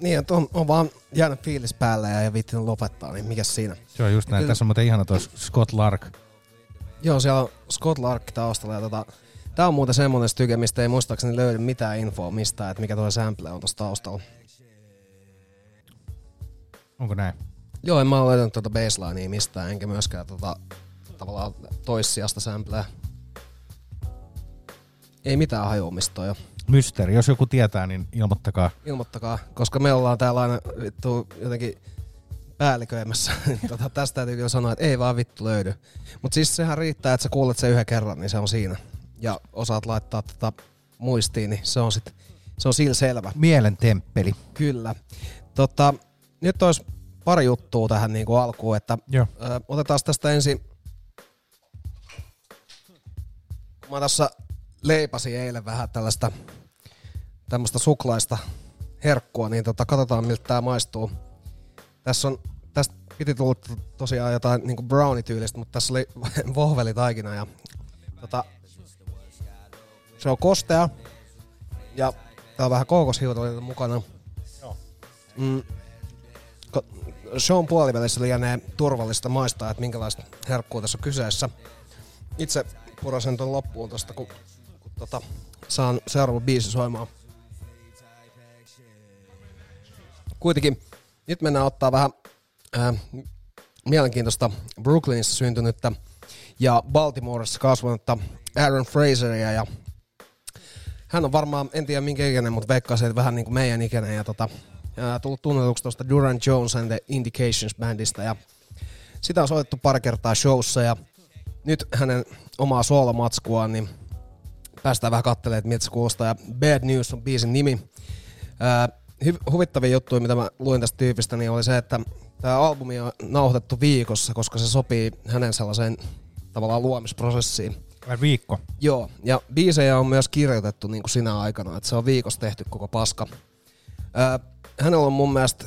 B: Niin, että on, on vaan jäänyt fiilis päällä ja ei viittinyt lopettaa, niin mikä siinä?
A: Se on just näin.
B: Kyllä-
A: Tässä on muuten ihana tuo Scott Lark.
B: Joo, siellä on Scott Lark taustalla ja tota, tää on muuten semmonen styke, mistä ei muistaakseni löydy mitään infoa mistään, että mikä tuo sample on tuossa taustalla.
A: Onko näin?
B: Joo, en mä ole löytänyt tuota baselinea mistään, enkä myöskään tota, tavallaan toissijasta sampleä. Ei mitään on.
A: Mysteeri. Jos joku tietää, niin ilmoittakaa.
B: Ilmoittakaa, koska me ollaan täällä aina vittu jotenkin päälliköimässä. tota, tästä täytyy kyllä sanoa, että ei vaan vittu löydy. Mutta siis sehän riittää, että sä kuulet sen yhden kerran, niin se on siinä. Ja osaat laittaa tota muistiin, niin se on sit, se on sillä selvä.
A: Mielen temppeli.
B: Kyllä. Tota, nyt olisi pari juttua tähän niin kuin alkuun, että
A: Joo.
B: ö, otetaan tästä ensin. Kun Mä tässä leipasin eilen vähän tällaista tämmöistä suklaista herkkua, niin tota, katsotaan miltä tää maistuu. Tässä on, tästä piti tulla to- tosiaan jotain niinku brownie-tyylistä, mutta tässä oli vohvelitaikina ja tota, se on kostea ja tää on vähän kookoshiutaleita mukana. Mm, shown puolivälissä lienee turvallista maistaa, että minkälaista herkkua tässä on kyseessä. Itse purasen ton loppuun tosta, kun, kun tota, saan seuraava biisi soimaan. Kuitenkin nyt mennään ottaa vähän äh, mielenkiintoista Brooklynissa syntynyttä ja Baltimoressa kasvanutta Aaron Fraseria ja hän on varmaan, en tiedä minkä ikäinen, mutta veikkaisin, että vähän niin kuin meidän ikäinen ja tota, ää, tullut tunnetuksi tuosta Duran Jones and the Indications bandista ja sitä on soitettu pari kertaa showssa ja nyt hänen omaa soolomatskuaan, niin päästään vähän katselemaan, että miltä se kuulostaa. Ja Bad News on biisin nimi. Ää, hy- huvittavia juttuja, mitä mä luin tästä tyypistä, niin oli se, että tämä albumi on nauhoitettu viikossa, koska se sopii hänen sellaiseen tavallaan luomisprosessiin.
A: Vai viikko?
B: Joo, ja biisejä on myös kirjoitettu niin kuin sinä aikana, että se on viikossa tehty koko paska. Ää, hänellä on mun mielestä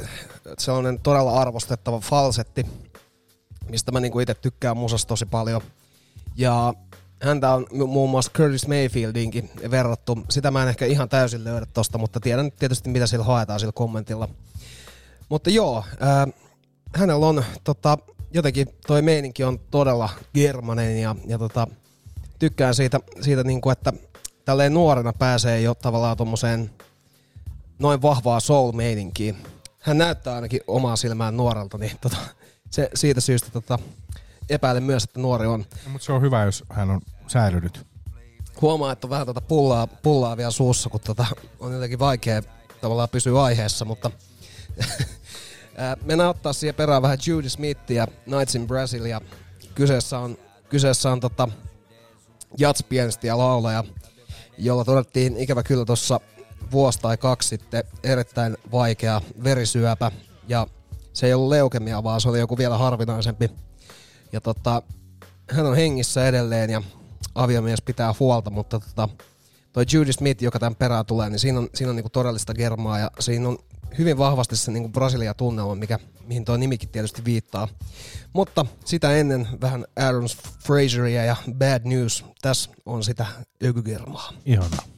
B: sellainen todella arvostettava falsetti, mistä mä niinku itse tykkään musasta tosi paljon. Ja häntä on mu- muun muassa Curtis Mayfieldinkin verrattu. Sitä mä en ehkä ihan täysin löydä tosta, mutta tiedän tietysti mitä sillä haetaan sillä kommentilla. Mutta joo, ää, hänellä on tota, jotenkin toi meininki on todella germanen ja, ja tota, tykkään siitä, siitä niinku, että tälleen nuorena pääsee jo tavallaan tommoseen noin vahvaa soul-meininkiin. Hän näyttää ainakin omaa silmään nuorelta, niin tota, se, siitä syystä tota, epäilen myös, että nuori on.
A: Mutta se on hyvä, jos hän on säilynyt.
B: Huomaa, että on vähän tota pullaa, pullaa vielä suussa, kun tota, on jotenkin vaikea tavallaan pysyä aiheessa, mutta Ää, mennään ottaa siihen perään vähän Judy Smithia, Nights in Brazil, ja kyseessä on, kyseessä on tota, jatspienisti ja laulaja, jolla todettiin ikävä kyllä tuossa vuosi tai kaksi sitten erittäin vaikea verisyöpä ja se ei ollut leukemia, vaan se oli joku vielä harvinaisempi. Ja tota, hän on hengissä edelleen ja aviomies pitää huolta, mutta tota, toi Judy Smith, joka tämän perään tulee, niin siinä on, siinä on niinku todellista germaa ja siinä on hyvin vahvasti se niinku Brasilia-tunnelma, mikä, mihin tuo nimikin tietysti viittaa. Mutta sitä ennen vähän Aaron Fraseria ja Bad News. Tässä on sitä ykygermaa.
O: Ihanaa.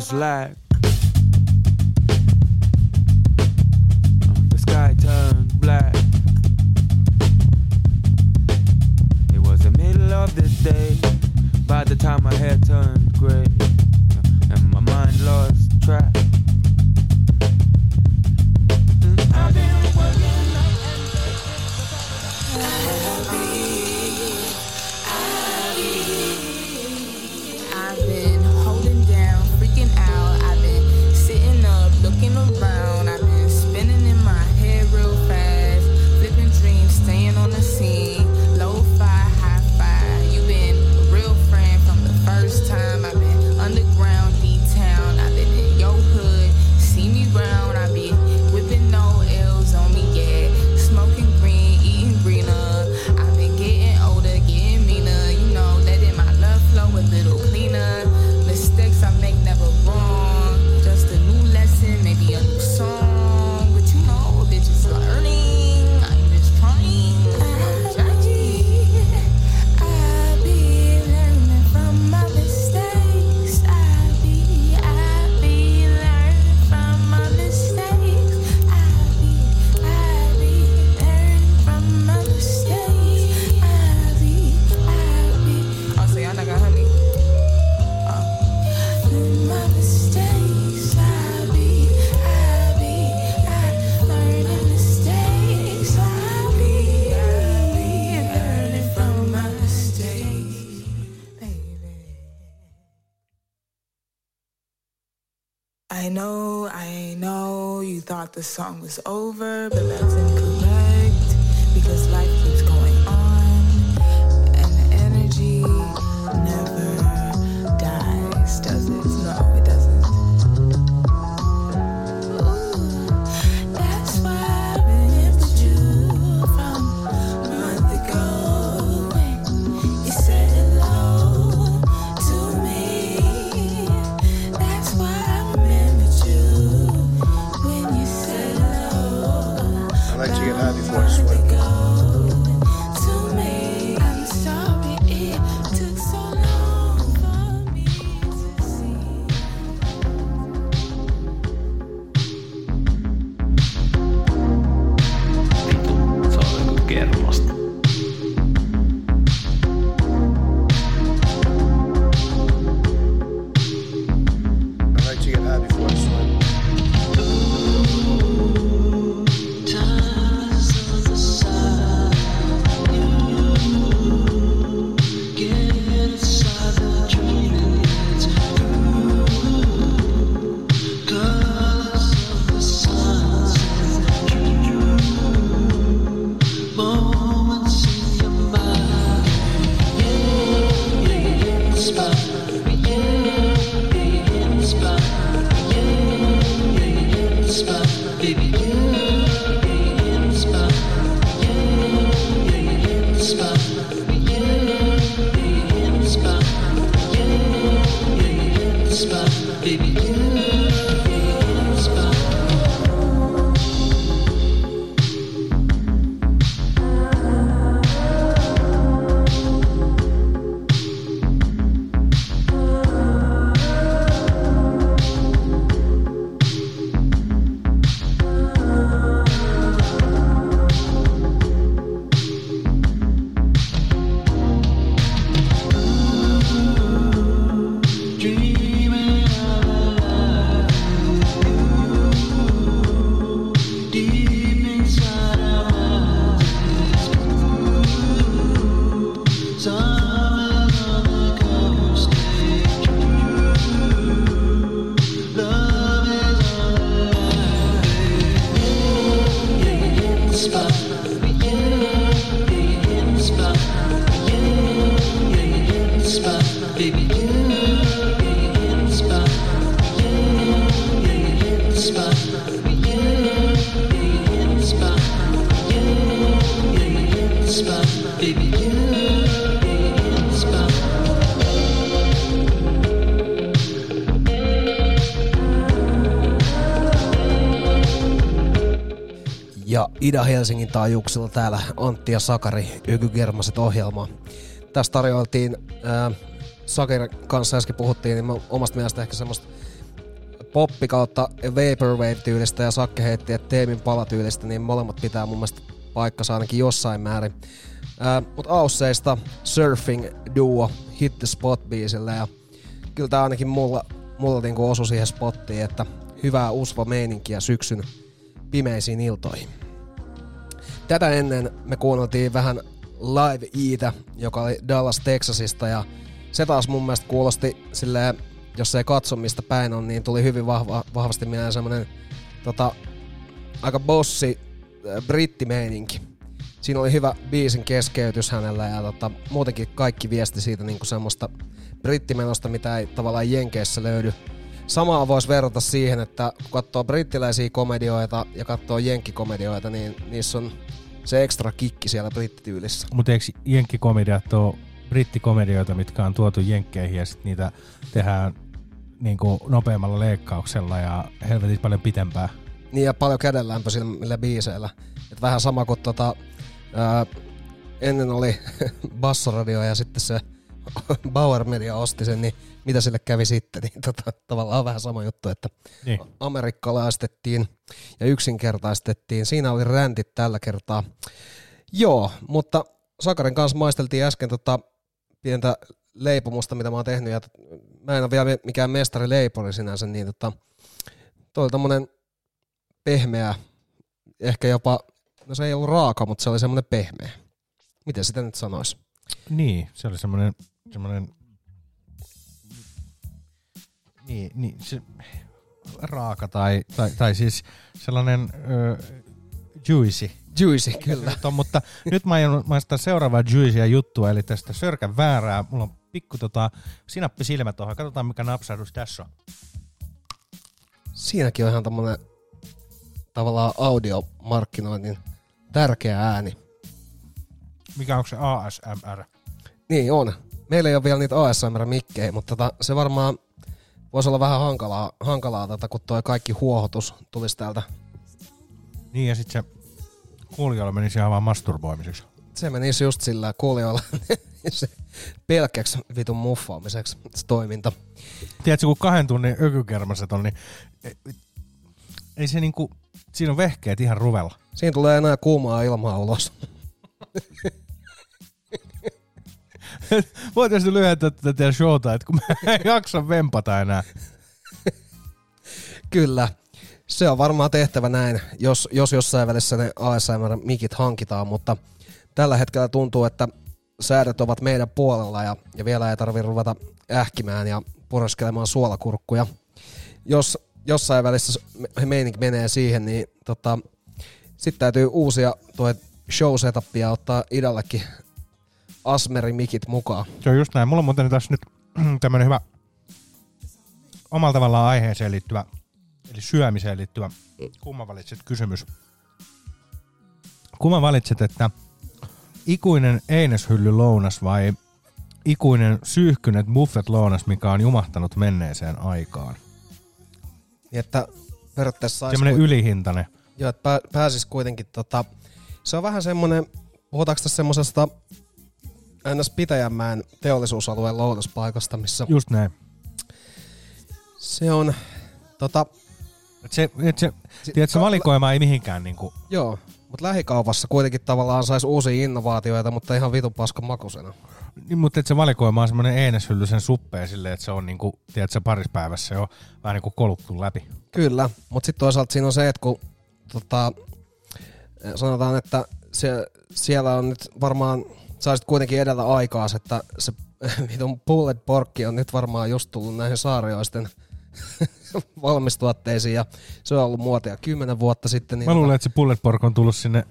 P: just
Q: lied. Thought the song was over, but that's incorrect because life keeps going
B: Ida-Helsingin taajuuksilla täällä Antti ja Sakari Ykygermaset ohjelmaa. Tässä tarjoiltiin ää, Sakarin kanssa äsken puhuttiin, niin omasta mielestä ehkä semmoista poppi kautta vaporwave-tyylistä ja Sakke heitti, että Teemin palatyylistä, niin molemmat pitää mun mielestä paikkansa ainakin jossain määrin. Ää, mut Ausseista Surfing Duo Hit the Spot biisillä ja kyllä tää ainakin mulla, mulla niinku osui siihen spottiin, että hyvää usva meininkiä syksyn pimeisiin iltoihin. Tätä ennen me kuunneltiin vähän Live Eitä, joka oli Dallas, Texasista ja se taas mun mielestä kuulosti silleen, jos ei katso mistä päin on, niin tuli hyvin vahva, vahvasti mieleen semmonen tota, aika bossi äh, brittimeininki. Siinä oli hyvä biisin keskeytys hänellä ja tota, muutenkin kaikki viesti siitä niinku semmoista brittimenosta, mitä ei tavallaan Jenkeissä löydy. Samaa voisi verrata siihen, että kun katsoo brittiläisiä komedioita ja katsoo jenkkikomedioita, niin niissä on se ekstra kikki siellä brittityylissä.
A: Mutta eikö jenkkikomediat ole brittikomedioita, mitkä on tuotu jenkkeihin ja sitten niitä tehdään niinku nopeammalla leikkauksella ja helvetin paljon pitempää.
B: Niin ja paljon kädenlämpöisillä biiseillä. Et vähän sama kuin tota, ää, ennen oli bassoradio ja sitten se Bauer Media osti sen, niin mitä sille kävi sitten, niin tota, tavallaan vähän sama juttu, että
A: Niin.
B: amerikkalaistettiin ja yksinkertaistettiin. Siinä oli räntit tällä kertaa. Joo, mutta Sakarin kanssa maisteltiin äsken tota pientä leipomusta, mitä mä oon tehnyt, ja mä en ole vielä mikään mestari leipuri sinänsä, niin tota, toi oli tommonen pehmeä, ehkä jopa, no se ei ollut raaka, mutta se oli semmonen pehmeä. Miten sitä nyt sanois?
A: Niin, se oli semmoinen, semmoinen niin, niin se, raaka tai, tai, tai siis sellainen ö, juicy.
B: Juicy, kyllä.
A: On, mutta nyt mä aion maistaa seuraavaa juicyä juttua, eli tästä sörkän väärää. Mulla on pikku tota, sinappi silmä tuohon. Katsotaan mikä napsahdus tässä on.
B: Siinäkin on ihan tämmönen tavallaan audiomarkkinoinnin tärkeä ääni.
A: Mikä onko se ASMR?
B: Niin on. Meillä ei ole vielä niitä ASMR-mikkejä, mutta tota, se varmaan voisi olla vähän hankalaa, hankalaa tota, kun toi kaikki huohotus tulisi täältä.
A: Niin ja sitten se kuulijoilla menisi ihan vaan masturboimiseksi.
B: Se menisi just sillä kuulijoilla se pelkäksi vitun muffaamiseksi se toiminta.
A: Tiedätkö, kun kahden tunnin ökykermaset on, niin ei, ei se niinku, siinä on vehkeet ihan ruvella.
B: Siinä tulee enää kuumaa ilmaa ulos.
A: Voitaisiin lyhentää tätä teidän showta, että kun mä en jaksa vempata enää.
B: Kyllä. Se on varmaan tehtävä näin, jos, jos jossain välissä ne ASMR-mikit hankitaan, mutta tällä hetkellä tuntuu, että säädöt ovat meidän puolella ja, ja vielä ei tarvitse ruveta ähkimään ja pureskelemaan suolakurkkuja. Jos jossain välissä me- meininki menee siihen, niin tota, sitten täytyy uusia tuo show setupia ottaa idallekin Asmeri-mikit mukaan.
A: On just näin. Mulla on muuten tässä nyt tämmönen hyvä omalla tavallaan aiheeseen liittyvä, eli syömiseen liittyvä, kumman valitset kysymys. Kumman valitset, että ikuinen eineshylly lounas vai ikuinen syyhkynet buffet lounas, mikä on jumahtanut menneeseen aikaan?
B: Niin että periaatteessa sais
A: Semmoinen
B: kuit-
A: ylihintainen.
B: Joo, että pää, pääsis kuitenkin tota, se on vähän semmonen, puhutaanko tässä semmosesta ns. Pitäjänmäen teollisuusalueen lounaspaikasta, missä
A: Just näin.
B: se on, tota,
A: Et se, et se, tiedätkö, valikoima ei mihinkään niinku,
B: joo, mutta lähikaupassa kuitenkin tavallaan saisi uusia innovaatioita, mutta ihan vitun paskan makusena.
A: niin, mutta se valikoima on semmoinen eineshylly sen suppeen silleen, että se on niinku, tiedätkö, parissa päivässä jo vähän niinku koluttu läpi.
B: Kyllä, mutta sitten toisaalta siinä on se, että kun tota, sanotaan, että se, siellä on nyt varmaan, saisit kuitenkin edellä aikaa, että se vitun pulled porkki on nyt varmaan just tullut näihin saarioisten valmistuotteisiin ja se on ollut muotia kymmenen vuotta sitten. Niin
A: Mä luulen, että se Bullet Pork on tullut sinne,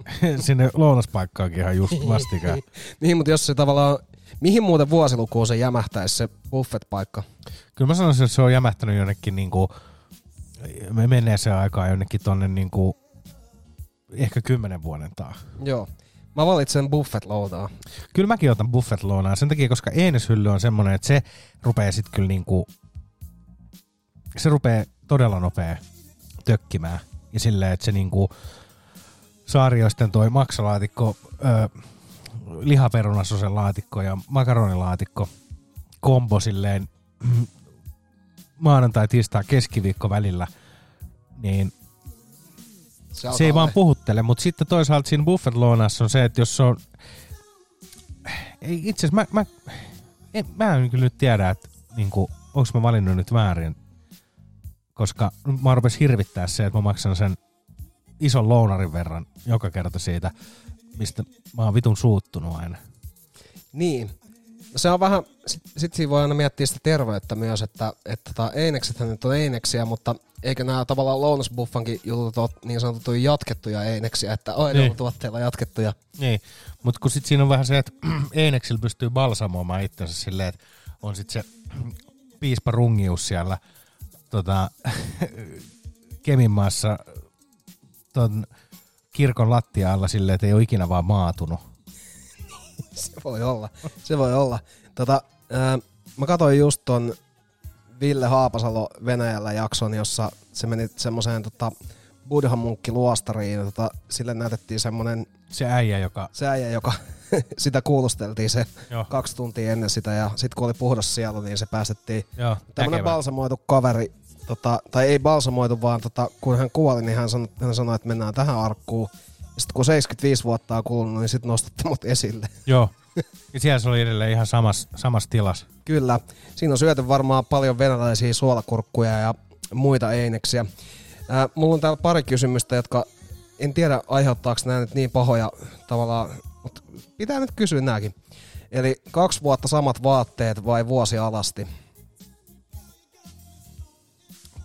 A: sinne lounaspaikkaankin ihan just vastikään.
B: niin, mutta jos se tavallaan, mihin muuten vuosilukuun se jämähtäisi se buffet-paikka?
A: Kyllä mä sanoisin, että se on jämähtänyt jonnekin niinku, me menneeseen aikaan jonnekin tonne niinku, ehkä kymmenen vuoden taa.
B: Joo. Mä valitsen buffet-loutaa.
A: Kyllä mäkin otan buffet lounaa sen takia, koska eineshylly on semmonen, että se rupeaa sit kyllä niinku, se rupeaa todella nopea tökkimään. Ja silleen, että se niinku, saarioisten toi maksalaatikko, ö, lihaperunasosen laatikko ja makaronilaatikko kombo silleen mm, maanantai, tiistai, keskiviikko välillä, niin se, se ei vaan puhuttele, mutta sitten toisaalta siinä buffet lounassa on se, että jos se on... Itse asiassa mä, mä, en, mä en kyllä nyt tiedä, että niinku, onko mä valinnut nyt väärin, koska mä rupes hirvittää se, että mä maksan sen ison lounarin verran joka kerta siitä, mistä mä oon vitun suuttunut aina.
B: Niin. Se on vähän, sit, sit siinä voi aina miettiä sitä terveyttä myös, että, että tota, eineksethän nyt on eineksiä, mutta eikö nämä tavallaan lounasbuffankin jutut ole niin sanottuja jatkettuja eineksiä, että ainoalla
A: Niin.
B: tuotteella jatkettuja.
A: Niin, mutta kun sit siinä on vähän se, että Eineksillä pystyy balsamoimaan itsensä silleen, että on sit se piispa rungius siellä tota, Keminmaassa ton kirkon lattialla silleen, että ei ole ikinä vaan maatunut.
B: Se voi olla, se voi olla. Tota, ää, mä katsoin just ton Ville Haapasalo Venäjällä jakson, jossa se meni semmoiseen tota, buddhamunkki luostariin. Tota, sille näytettiin semmonen
A: Se äijä, joka...
B: se äijä, joka sitä kuulusteltiin se
A: Joo.
B: kaksi tuntia ennen sitä ja sitten kun oli puhdas sielu, niin se päästettiin.
A: Joo, väkevä.
B: balsamoitu kaveri, tota, tai ei balsamoitu, vaan tota, kun hän kuoli, niin hän sanoi, hän sanoi että mennään tähän arkkuun. Sitten kun 75 vuotta on kulunut, niin sitten nostatte mut esille.
A: Joo. Ja siellä se oli edelleen ihan samassa samas tilassa.
B: Kyllä. Siinä on syöty varmaan paljon venäläisiä suolakurkkuja ja muita eineksiä. Ää, mulla on täällä pari kysymystä, jotka en tiedä aiheuttaako nämä nyt niin pahoja tavallaan, mutta pitää nyt kysyä nääkin. Eli kaksi vuotta samat vaatteet vai vuosi alasti?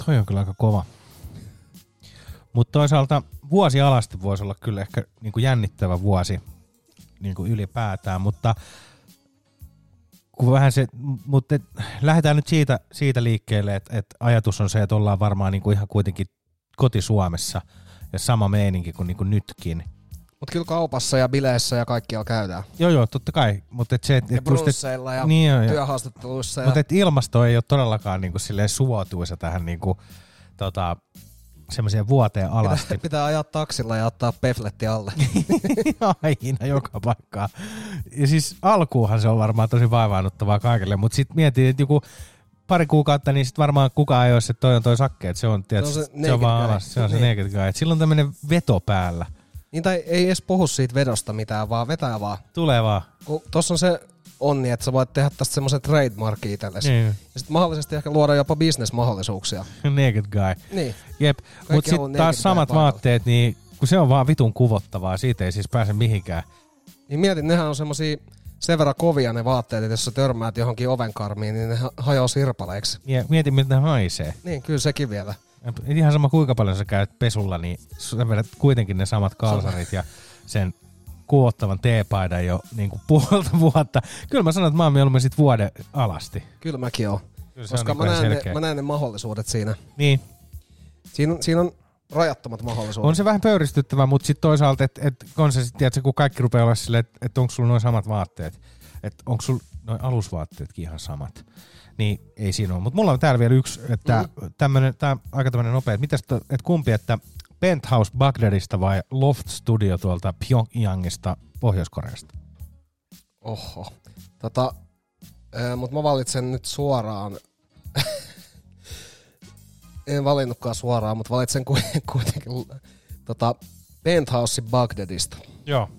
A: Toi on kyllä aika kova. Mutta toisaalta vuosi alasti voisi olla kyllä ehkä niin kuin jännittävä vuosi niin kuin ylipäätään, mutta kun vähän se, mutta et, lähdetään nyt siitä, siitä liikkeelle, että et ajatus on se, että ollaan varmaan niin kuin ihan kuitenkin koti-Suomessa ja sama meininki kuin, niin kuin nytkin.
B: Mutta kyllä kaupassa ja bileissä ja kaikkialla käydään.
A: Joo, joo, totta kai. Mutta et se, et,
B: Ja brunsseilla ja
A: niin joo,
B: työhaastatteluissa. Ja...
A: Mutta et ilmasto ei ole todellakaan niinku silleen suotuisa tähän niinku, tota, semmoiseen vuoteen alasti.
B: Pitää, pitää ajaa taksilla ja ottaa pefletti alle.
A: Aina joka paikkaan. Ja siis alkuuhan se on varmaan tosi vaivaannuttavaa kaikille, mutta sitten mietin, että joku pari kuukautta, niin sitten varmaan kukaan ei olisi, että toi on toi sakke, että se on, tiedät,
B: Se on
A: se,
B: se
A: on vaan alas, se on se
B: Niin.
A: naked guy. Et Sillä on tämmöinen veto päällä.
B: Niin tai ei edes puhu siitä vedosta mitään, vaan vetää vaan.
A: Tulee vaan.
B: Kun tossa on se onni, että sä voit tehdä tästä semmoisen trademarkin itsellesi.
A: Niin.
B: Ja sitten mahdollisesti ehkä luoda jopa bisnesmahdollisuuksia.
A: naked guy.
B: Niin.
A: Jep, mutta sitten taas samat
B: paikalla.
A: vaatteet, niin kun se on vaan vitun kuvottavaa, siitä ei siis pääse mihinkään.
B: Niin mietin, nehän on semmosia sen verran kovia ne vaatteet, että jos sä törmäät johonkin ovenkarmiin, niin ne ha- hajoaa sirpaleiksi.
A: Ja mieti, miltä ne haisee.
B: Niin, kyllä sekin vielä.
A: Ihan sama kuinka paljon sä käyt pesulla, niin sä vedät kuitenkin ne samat kalsarit ja sen kuottavan teepaidan jo niin kuin puolta vuotta. Kyllä mä sanon, että mä oon mieluummin sit vuoden alasti.
B: Kyllä mäkin oon.
A: Kyllä
B: Koska mä,
A: niin
B: näen ne, mä näen ne mahdollisuudet siinä.
A: Niin.
B: Siinä on, siinä on rajattomat mahdollisuudet.
A: On se vähän pöyristyttävää, mutta sitten toisaalta, että et, on se sitten, kun kaikki rupeaa olla silleen, että et onko sulla noin samat vaatteet, että onko sulla noin alusvaatteetkin ihan samat, niin ei siinä ole. Mutta mulla on täällä vielä yksi, että mm. tämmönen, tää on aika tämmöinen nopea, että mitäs to, että kumpi, että Penthouse Bagdadista vai Loft Studio tuolta Pyongyangista Pohjois-Koreasta?
B: Oho. Tota, mutta mä valitsen nyt suoraan. en valinnutkaan suoraan, mutta valitsen ku- kuitenkin tota, Penthouse Bagdadista.
A: Joo.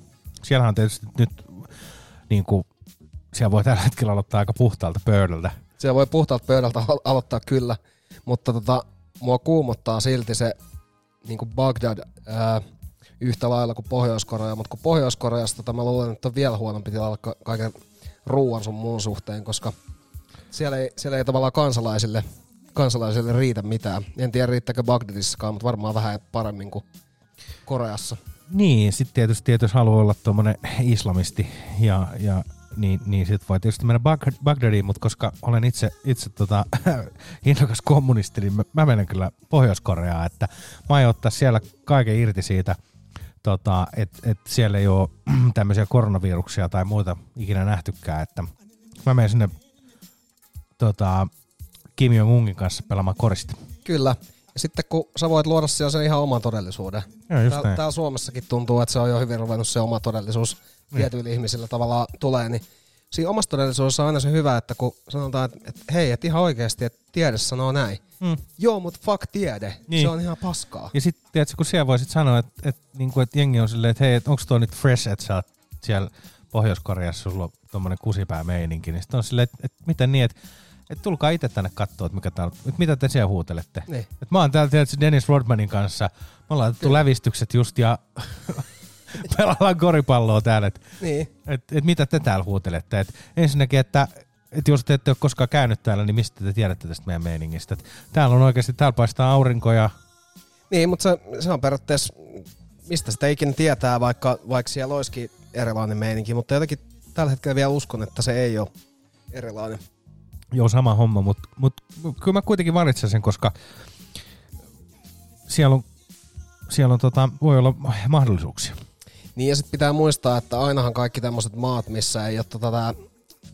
A: Siellähän on tietysti nyt, niin kuin, siellä voi tällä hetkellä aloittaa aika puhtaalta pöydältä.
B: Siellä voi puhtaalta pöydältä al- aloittaa kyllä, mutta tota, mua kuumottaa silti se niin kuin Bagdad ää, yhtä lailla kuin Pohjois-Korea, mutta kun Pohjois-Koreasta tota, mä luulen, että on vielä huonompi tilanne ka- kaiken ruuan sun muun suhteen, koska siellä ei, siellä ei tavallaan kansalaisille, kansalaisille riitä mitään. En tiedä riittääkö Bagdadissakaan, mutta varmaan vähän paremmin kuin Koreassa.
A: Niin, sitten tietysti, jos haluaa olla tuommoinen islamisti, ja, ja, niin, niin sitten voi tietysti mennä Bag- Bagdadiin, mutta koska olen itse, itse tota, innokas kommunisti, niin mä, mä menen kyllä Pohjois-Koreaan, että mä aion ottaa siellä kaiken irti siitä, tota, että et siellä ei ole tämmöisiä koronaviruksia tai muuta ikinä nähtykään, että mä menen sinne tota, Kim Jong-unin kanssa pelaamaan korista.
B: Kyllä. Sitten kun sä voit luoda siellä sen ihan oman todellisuuden.
A: Joo, just
B: täällä,
A: näin.
B: täällä Suomessakin tuntuu, että se on jo hyvin ruvennut se oma todellisuus
A: Niin.
B: tietyillä ihmisillä tavallaan tulee, niin siinä omassa todellisuudessa on aina se hyvä, että kun sanotaan, että, että hei, että ihan oikeasti, että tiede sanoo näin.
A: Mm.
B: Joo, mutta fuck tiede.
A: Niin.
B: Se on ihan paskaa.
A: Ja sitten, tiedätkö, kun siellä voisit sanoa, että, että, niin kuin, että jengi on silleen, että hei, että onko tuo nyt fresh, että sä oot siellä Pohjois-Koreassa, sulla on tommonen kusipää meininki, niin sitten on silleen, että, että miten niin, että, että tulkaa itse tänne katsoa, että, mikä tää, on- että mitä te siellä huutelette.
B: Niin.
A: Että mä oon täällä tietysti Dennis Rodmanin kanssa, me ollaan otettu lävistykset just ja pelaillaan koripalloa täällä, että
B: Niin.
A: et, et mitä te täällä huutelette. Et ensinnäkin, että et jos te ette ole koskaan käynyt täällä, niin mistä te tiedätte tästä meidän meiningistä. Et täällä on oikeasti, täällä paistaa aurinko ja
B: Niin, mutta se, se on periaatteessa, mistä sitä ikinä tietää, vaikka, vaikka siellä olisikin erilainen meininki, mutta jotenkin tällä hetkellä vielä uskon, että se ei ole erilainen.
A: Joo, sama homma, mutta mut, kyllä mä kuitenkin valitsen sen, koska siellä on, siellä on tota, voi olla mahdollisuuksia.
B: Niin ja sitten pitää muistaa, että ainahan kaikki tämmöiset maat, missä ei ole tota tää,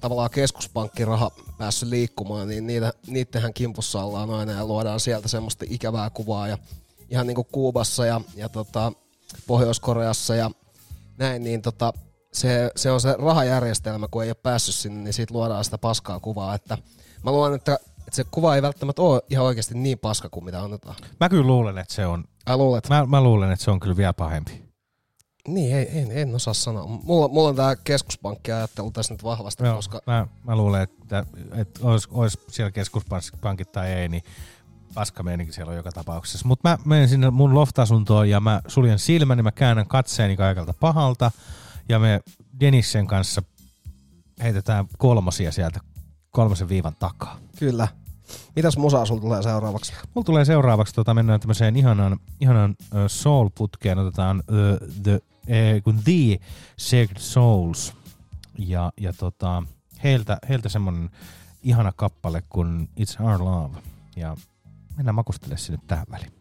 B: tavallaan keskuspankkiraha päässyt liikkumaan, niin niitä, niittenhän kimpussa ollaan aina ja luodaan sieltä semmoista ikävää kuvaa. Ja ihan niin kuin Kuubassa ja, ja tota, Pohjois-Koreassa ja näin, niin tota, se, se, on se rahajärjestelmä, kun ei ole päässyt sinne, niin siitä luodaan sitä paskaa kuvaa. Että mä luulen, että, että se kuva ei välttämättä ole ihan oikeasti niin paska kuin mitä annetaan.
A: Mä kyllä luulen, että se on.
B: Ai luulet?
A: Mä, mä luulen, että se on kyllä vielä pahempi.
B: Niin, ei, en, en osaa sanoa. Mulla, mulla on tämä keskuspankkiajattelu tässä nyt vahvasti,
A: Joo,
B: koska
A: mä, mä luulen, että, että olisi, olisi siellä keskuspankit tai ei, niin paska meininki siellä on joka tapauksessa. Mutta mä menen sinne mun loftasuntoon ja mä suljen silmäni, mä käännän katseeni kaikelta pahalta ja me Denissen kanssa heitetään kolmosia sieltä kolmosen viivan takaa.
B: Kyllä. Mitäs musaa sulla tulee seuraavaksi?
O: Mulla tulee seuraavaksi, tota, mennään tämmöiseen ihanan, ihanan uh, soul-putkeen, otetaan uh, the, uh, kun the Sacred Souls, ja, ja tota, heiltä, heiltä semmonen ihana kappale kuin It's Our Love, ja mennään makustelemaan sinne tähän väliin.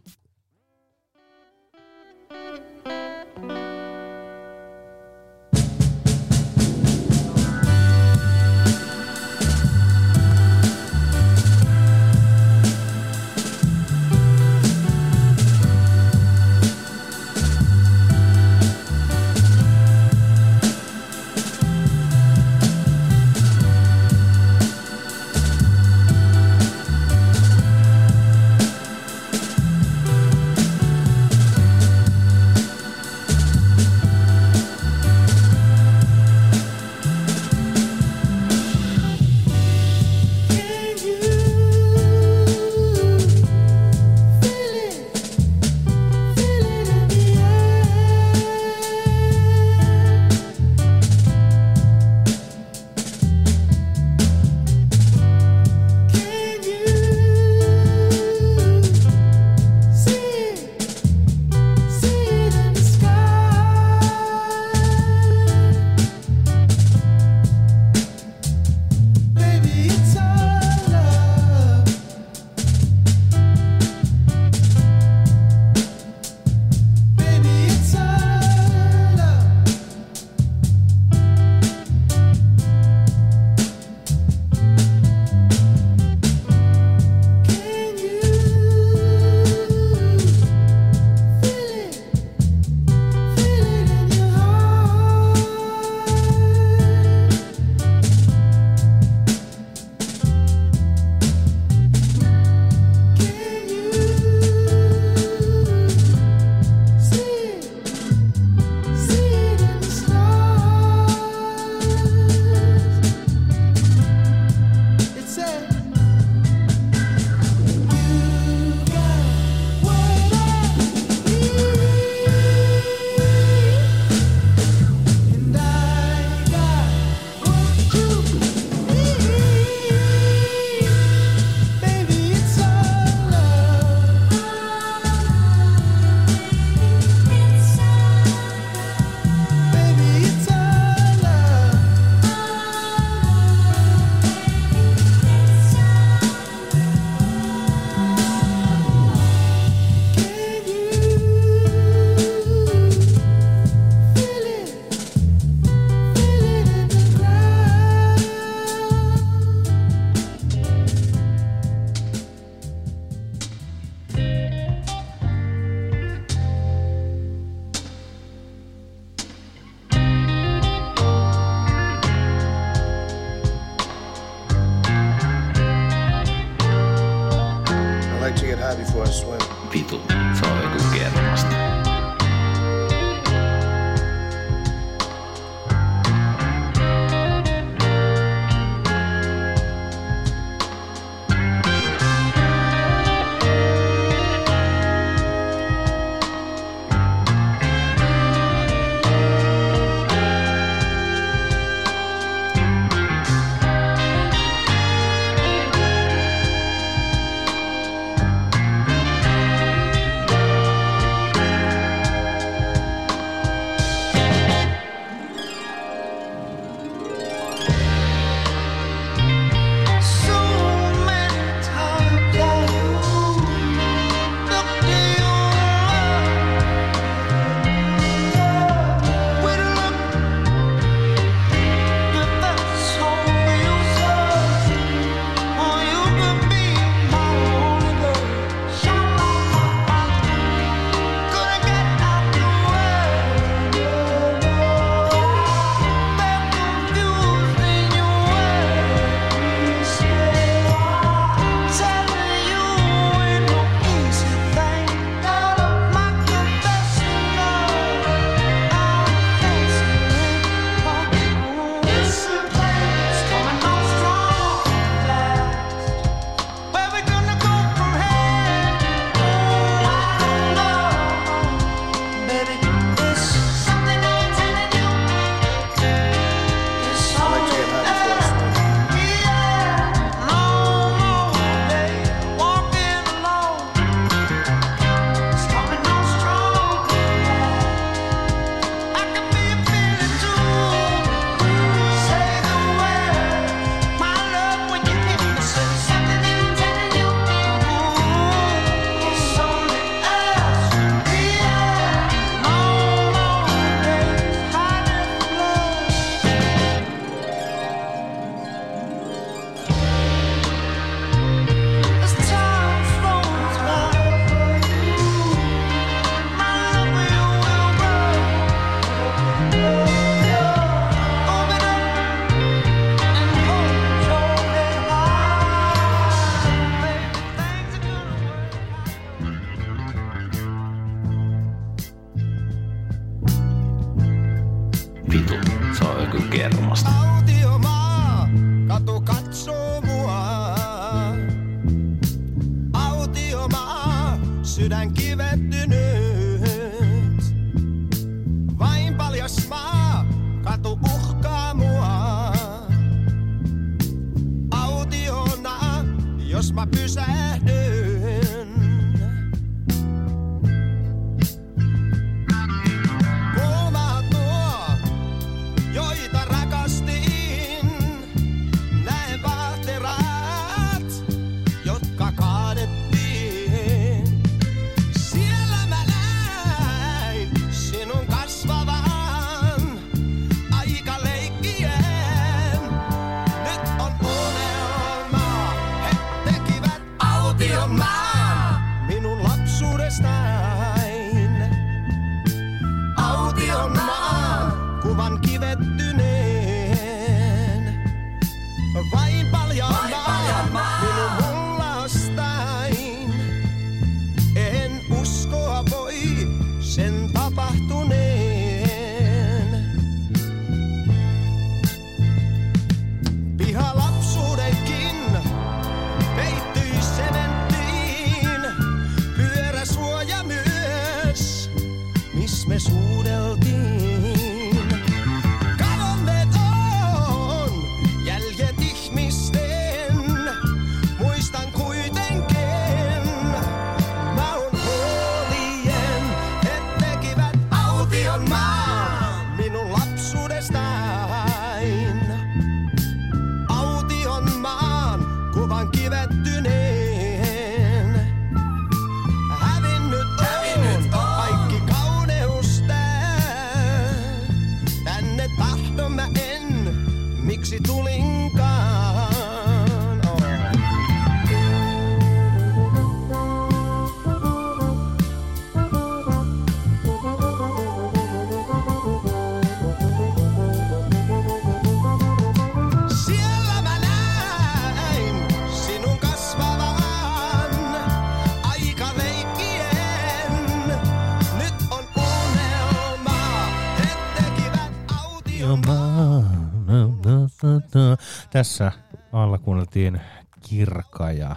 A: Tässä alla kuunneltiin Kirka ja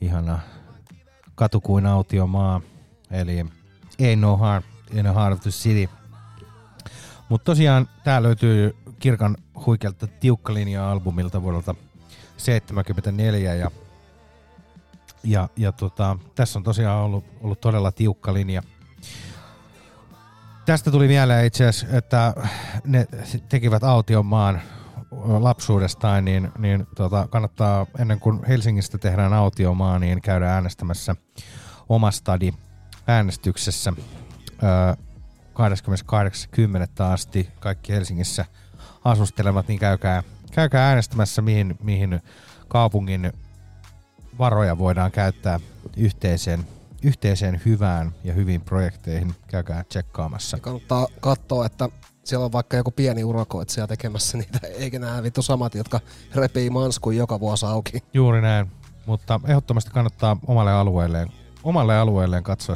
A: ihana katu kuin autiomaa, eli Ain't No Heart in the Heart of the City. Mutta tosiaan tää löytyy Kirkan huikealta tiukka linja albumilta vuodelta 74 ja, ja, ja tota, tässä on tosiaan ollut, ollut todella tiukka linja. Tästä tuli mieleen itse asiassa, että ne tekivät Aution maan lapsuudestaan, niin, niin tota, kannattaa ennen kuin Helsingistä tehdään autiomaa, niin käydä äänestämässä omastadi äänestyksessä öö, 28.10. asti kaikki Helsingissä asustelevat, niin käykää, käykää äänestämässä, mihin, mihin kaupungin varoja voidaan käyttää yhteiseen, yhteiseen hyvään ja hyviin projekteihin. Käykää tsekkaamassa.
B: Kannattaa katsoa, että siellä on vaikka joku pieni urakoitsija tekemässä niitä, eikä nämä vittu samat, jotka repii manskuun joka vuosi auki.
A: Juuri näin, mutta ehdottomasti kannattaa omalle alueelleen, omalle alueelleen katsoa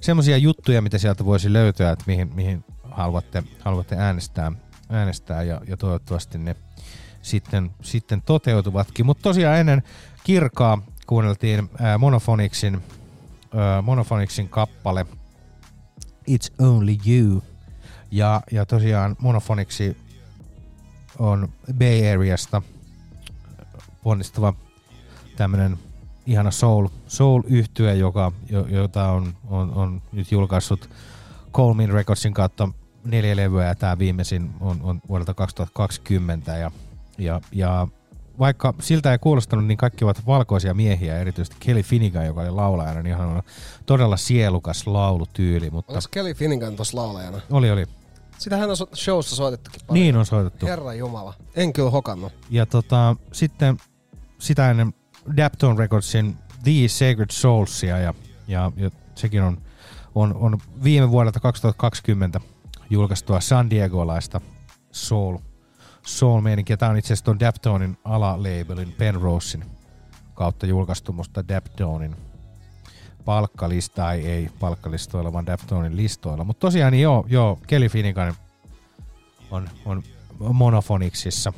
A: semmoisia juttuja, mitä sieltä voisi löytyä, että mihin, mihin haluatte, haluatte äänestää, äänestää ja, ja toivottavasti ne sitten, sitten toteutuvatkin. Mutta tosiaan ennen kirkaa kuunneltiin ää, Monophonixin, ää, Monophonixin kappale It's Only You. Ja, ja tosiaan Monophonixi on Bay Areasta ponnistava tämmönen ihana soul, soul yhtye, joka, jo, jota on, on, on, nyt julkaissut Colmin Recordsin kautta neljä levyä ja tämä viimeisin on, on vuodelta 2020 ja, ja, ja vaikka siltä ei kuulostanut, niin kaikki ovat valkoisia miehiä, erityisesti Kelly Finnegan, joka oli laulajana, niin ihan todella sielukas laulutyyli. Mutta
B: Onko Kelly Finnegan tuossa laulajana?
A: oli, oli.
B: Sitähän on so- showssa soitettukin paljon.
A: Niin on soitettu.
B: Herra Jumala. En kyllä hokannut.
A: Ja tota, sitten sitä ennen Daptone Recordsin The Sacred Soulsia ja, ja, ja sekin on, on, on viime vuodelta 2020 julkaistua San Diegolaista soul, soul meininkiä. Tämä on itse asiassa tuon Daptonin alalabelin Penrosein kautta julkaistu musta Daptonin palkkalista, ei, ei palkkalistoilla, vaan Daptonin listoilla. Mutta tosiaan niin joo, joo, Kelly Finnegan on, on Monophonicsissa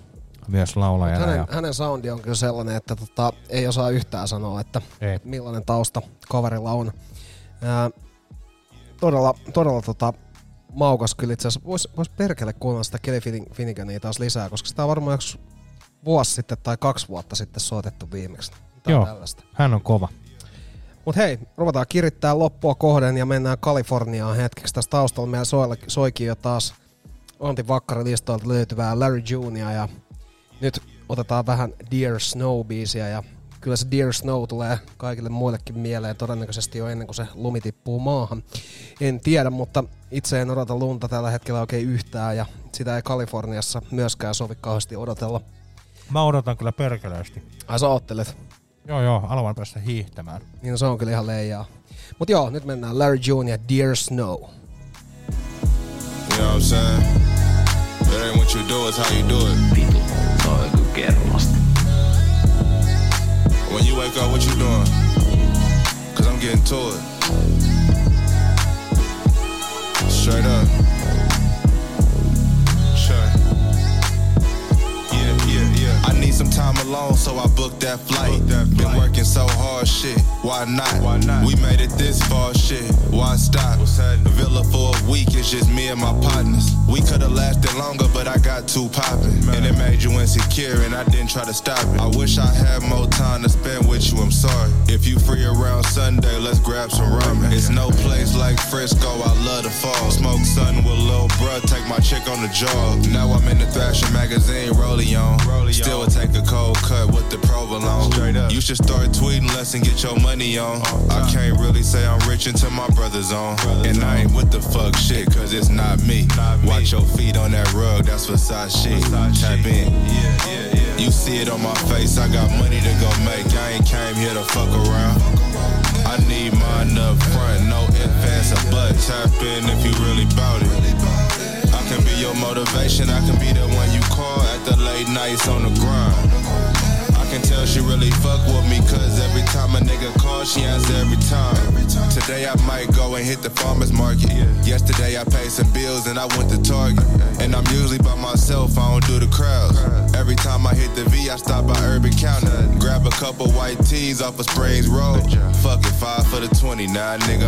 A: myös laulajana.
B: Hänen,
A: ja,
B: hänen soundi on kyllä sellainen, että tota, ei osaa yhtään sanoa, että
A: Ei.
B: millainen tausta kaverilla on. Ää, todella, todella tota, maukas kyllä itse asiassa. Vois, vois perkele kuunnella sitä Kelly Fin- Finnegania taas lisää, koska sitä on varmaan yksi vuosi sitten tai kaksi vuotta sitten soitettu viimeksi. Tai
A: Joo,
B: tällaista.
A: hän on kova.
B: Mut hei, ruvetaan kirittää loppua kohden ja mennään Kaliforniaan hetkeksi. Tässä taustalla meillä soi, soikin jo taas Antti Vakkari-listoilta löytyvää Larry Junia ja nyt otetaan vähän Dear Snow-biisiä ja kyllä se Dear Snow tulee kaikille muillekin mieleen todennäköisesti jo ennen kuin se lumi tippuu maahan. En tiedä, mutta itse en odota lunta tällä hetkellä oikein yhtään ja sitä ei Kaliforniassa myöskään sovi kauheasti odotella.
A: Mä odotan kyllä perkeleesti.
B: Ai sä oottelet?
A: Joo joo, haluan päästä hiihtämään.
B: Niin no, se on kyllä ihan leijaa. Mut joo, nyt mennään Larry June ja Dear Snow.
R: You know what I'm saying? It ain't what you do, it's how you do it.
G: Vitu, joku kermasta.
R: When you wake up, what you doing? Cause I'm getting to it. Straight up. Some time alone, so I booked that flight. Been working so hard, shit. Why not? Why not? We made it this far, shit. Why stop? Villa for a week, it's just me and my partners. We could've lasted longer, but I got too poppin'. And it made you insecure, and I didn't try to stop it. I wish I had more time to spend with you, I'm sorry. If you free around Sunday, let's grab some ramen. It's no place like Frisco, I love the fall. Smoke something with Lil Bruh, take my chick on the jog. Now I'm in the Thrasher magazine, rolling on. Still would take a cold cut with the provolone. Straight up. You should start tweeting less and get your money on. I uh-huh. can't really say I'm rich until my brother's on. And I ain't with the fuck shit, cause it's not me. Watch your feet on that rug, that's Versace. Tap in. You see it on my face, I got money to go make. I ain't came here to fuck around. I need mine up front, no ands, or buts. Tap in if you really bout it. I can be your motivation, I can be the one you call the late nights on the grind. Tell she really fuck with me, cause every time a nigga calls, she answer every time. Today I might go and hit the farmer's market. Yesterday I paid some bills and I went to Target. And I'm usually by myself, I don't do the crowds. Every time I hit the V, I stop by Urban Counter. Grab a couple white tees off of Springs Road. Fuck it, five for the 20, now nigga.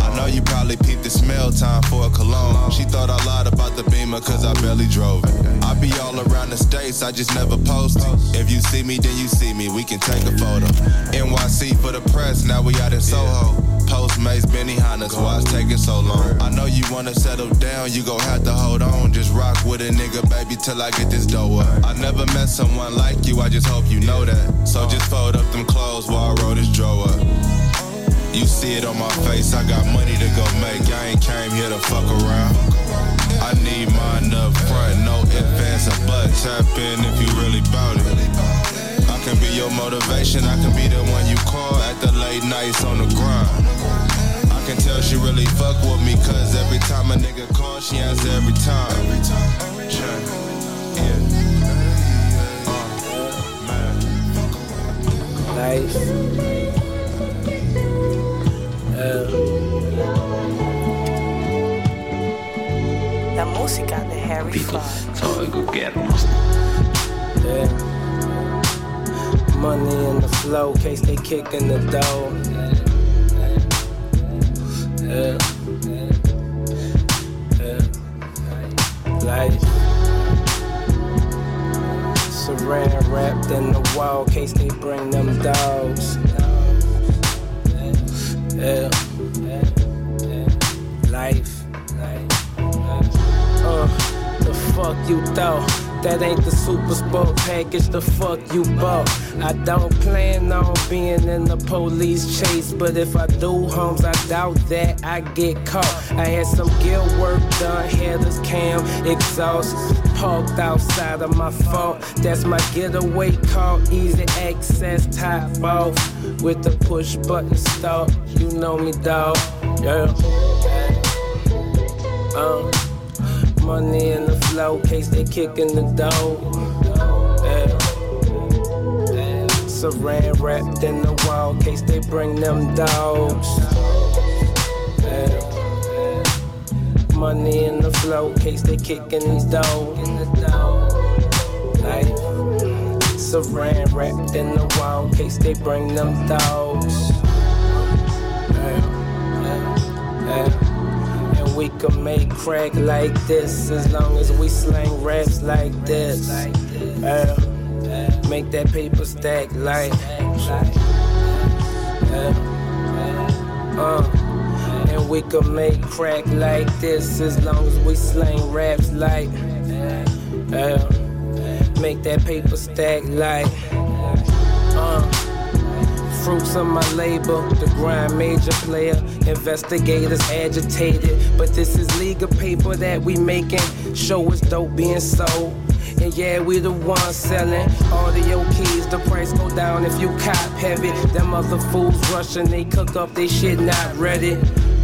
R: I know you probably peeped the smell time for a cologne. She thought I lied about the beamer cause I barely drove it. I be all around the states, I just never post. If you see me, then you see me, we can take a photo. NYC for the press, now we out in Soho. Postmates, Benny Hannes, why it's taking so long? I know you wanna settle down, you gon' have to hold on. Just rock with a nigga, baby, till I get this dough up. I never met someone like you, I just hope you know that. So just fold up them clothes while I roll this draw up. You see it on my face, I got money to go make. I ain't came here to fuck around. I need mine up front, no ands, or buts. Tap in if you really bout it. I can be your motivation, I can be the one you call at the late nights on the grind. I can tell she really fuck with me, cause every time a nigga calls, she answer every time.
S: Uh, nice.
O: La música de Harry
G: Vitu,
O: Fraud.
G: se on joku kermasta.
S: Yeah. Money in the flow, case they kicking the door. Yeah. Yeah. Saran wrapped in the wall, case they bring them dogs. Yeah. Life. Uh, the fuck you thought? That ain't the super sport package, the fuck you bought. I don't plan on being in the police chase, but if I do, homes, I doubt that I get caught. I had some guilt work done, headers cam, exhaust, parked outside of my fault. That's my getaway car, easy access, top off with the push button start. You know me, dog. Yeah. Uh, money in the flow, case they kicking the door. Yeah. Saran wrapped in the wall, case they bring them dogs. Yeah. Money in the flow, case they kicking the door. Like, Saran wrapped in the wall, case they bring them dogs. We can make crack like this as long as we slang raps like this. Yeah. Make that paper stack like. Yeah. Uh. And we can make crack like this as long as we slang raps like. Yeah. Make that paper stack like. Uh. Fruits of my labor, the grind major player. Investigators agitated, but this is legal paper that we making. Show us dope being sold. And yeah, we the ones selling audio keys. The price go down if you cop heavy. Them other fools rushing, they cook up they shit not ready.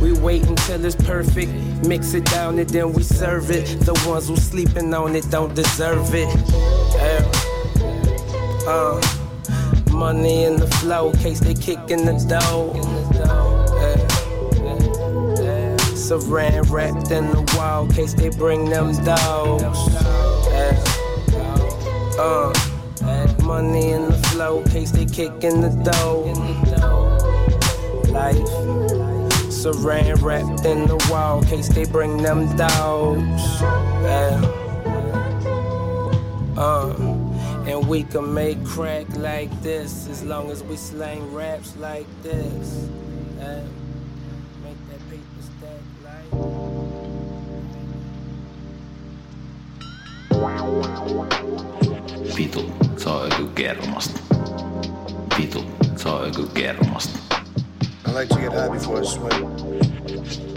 S: We wait until it's perfect, mix it down and then we serve it. The ones who sleeping on it don't deserve it. Uh, money in the flow, case they kicking the dough. Saran wrapped in the wall, case they bring them. Yeah. Uh, money in the flow, case they kicking the dough. Life, saran wrapped in the wall, case they bring them dogs. Yeah. Uh, and we can make crack like this as long as we slang raps like this. Yeah. Make that paper stack like.
G: Vitu, se on joku kermasta. Vitu, se on joku kermasta.
C: I like to get high before I swim.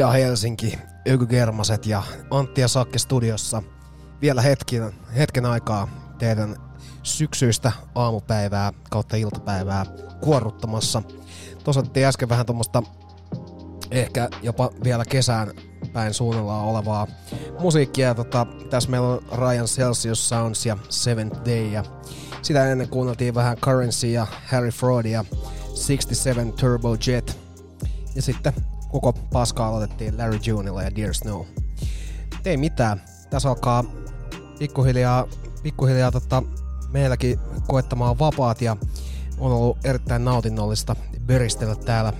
B: Ida Helsinki, Yky Germaset ja Antti ja Sakke studiossa. Vielä hetken, hetken aikaa teidän syksyistä aamupäivää kautta iltapäivää kuorruttamassa. Otettiin äsken vähän tuommoista ehkä jopa vielä kesään päin suunnillaan olevaa musiikkia. Tota, tässä meillä on Ryan Celsius Sounds ja Seventh Day. Ja sitä ennen kuunneltiin vähän Currency ja Harry Fraudia 67 Turbo Jet. Ja sitten koko paska aloitettiin Larry Junella ja Dear Snow. Ei mitään. Tässä alkaa pikkuhiljaa, pikkuhiljaa tota, meilläkin koettamaan vapaat ja on ollut erittäin nautinnollista böristellä täällä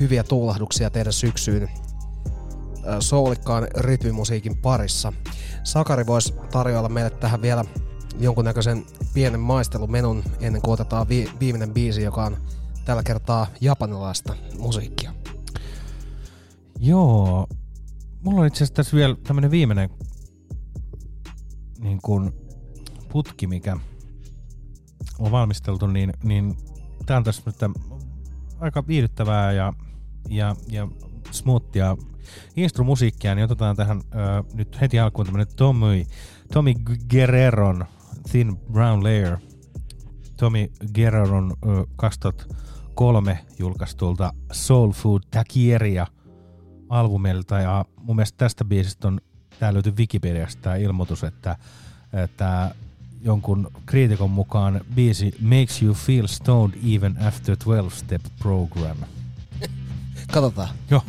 B: hyviä tuulahduksia teidän syksyyn äh, soulikkaan rytmimusiikin parissa. Sakari voisi tarjoilla meille tähän vielä jonkunnäköisen pienen maistelumenun ennen kuin otetaan vi- viimeinen biisi, joka on tällä kertaa japanilaista musiikkia.
A: Joo. Mulla on itse asiassa tässä vielä tämmönen viimeinen niin kuin putki, mikä on valmisteltu, niin, niin tää on tässä nyt aika viihdyttävää ja, ja, ja smoothia instrumusiikkia, niin otetaan tähän ö, nyt heti alkuun tämmönen Tommy, Tommy Guerreron Thin Brown Layer. Tommy Guerreron ö, 2003 julkaistulta Soul Food Takieria albumilta ja mun mielestä tästä biisistä on, tää löytyy Wikipediasta tämä ilmoitus, että, että jonkun kriitikon mukaan biisi makes you feel stoned even after 12 step program.
B: Katsotaan.
A: Joo.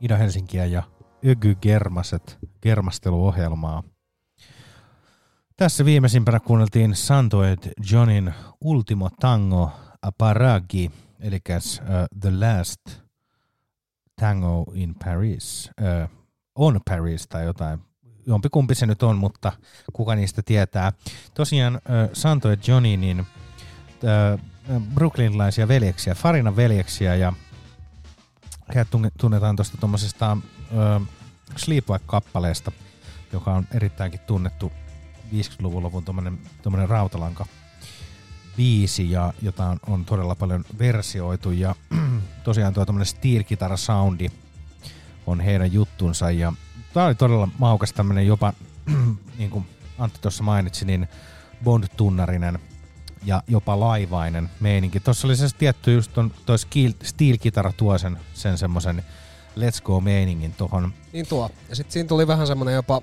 A: Ida-Helsinkiä ja Ögy Germaset germasteluohjelmaa. Tässä viimeisimpänä kuunneltiin Santoet Johnin Ultimo Tango Aparagi, eli uh, The Last Tango in Paris, uh, on Paris tai jotain. Jompikumpi se nyt on, mutta kuka niistä tietää. Tosiaan uh, Santoet Johnny, niin uh, brooklynlaisia veljeksiä, Farinan veljeksiä ja heidät tunne- tunnetaan tuosta tuommoisesta Sleepwalk-kappaleesta, joka on erittäinkin tunnettu 50-luvun lopun tuommoinen rautalanka biisi, ja, jota on, on todella paljon versioitu. Ja tosiaan tuo tuommoinen steel soundi on heidän juttunsa. Ja tämä oli todella maukas tämmöinen jopa, niin kuin Antti tuossa mainitsi, niin Bond-tunnarinen ja jopa laivainen meininki. Tuossa oli se tietty just ton, toi steel-kitara tuo sen, sen semmoisen let's go meiningin tohon.
B: Niin tuo. Ja sitten siinä tuli vähän semmonen jopa,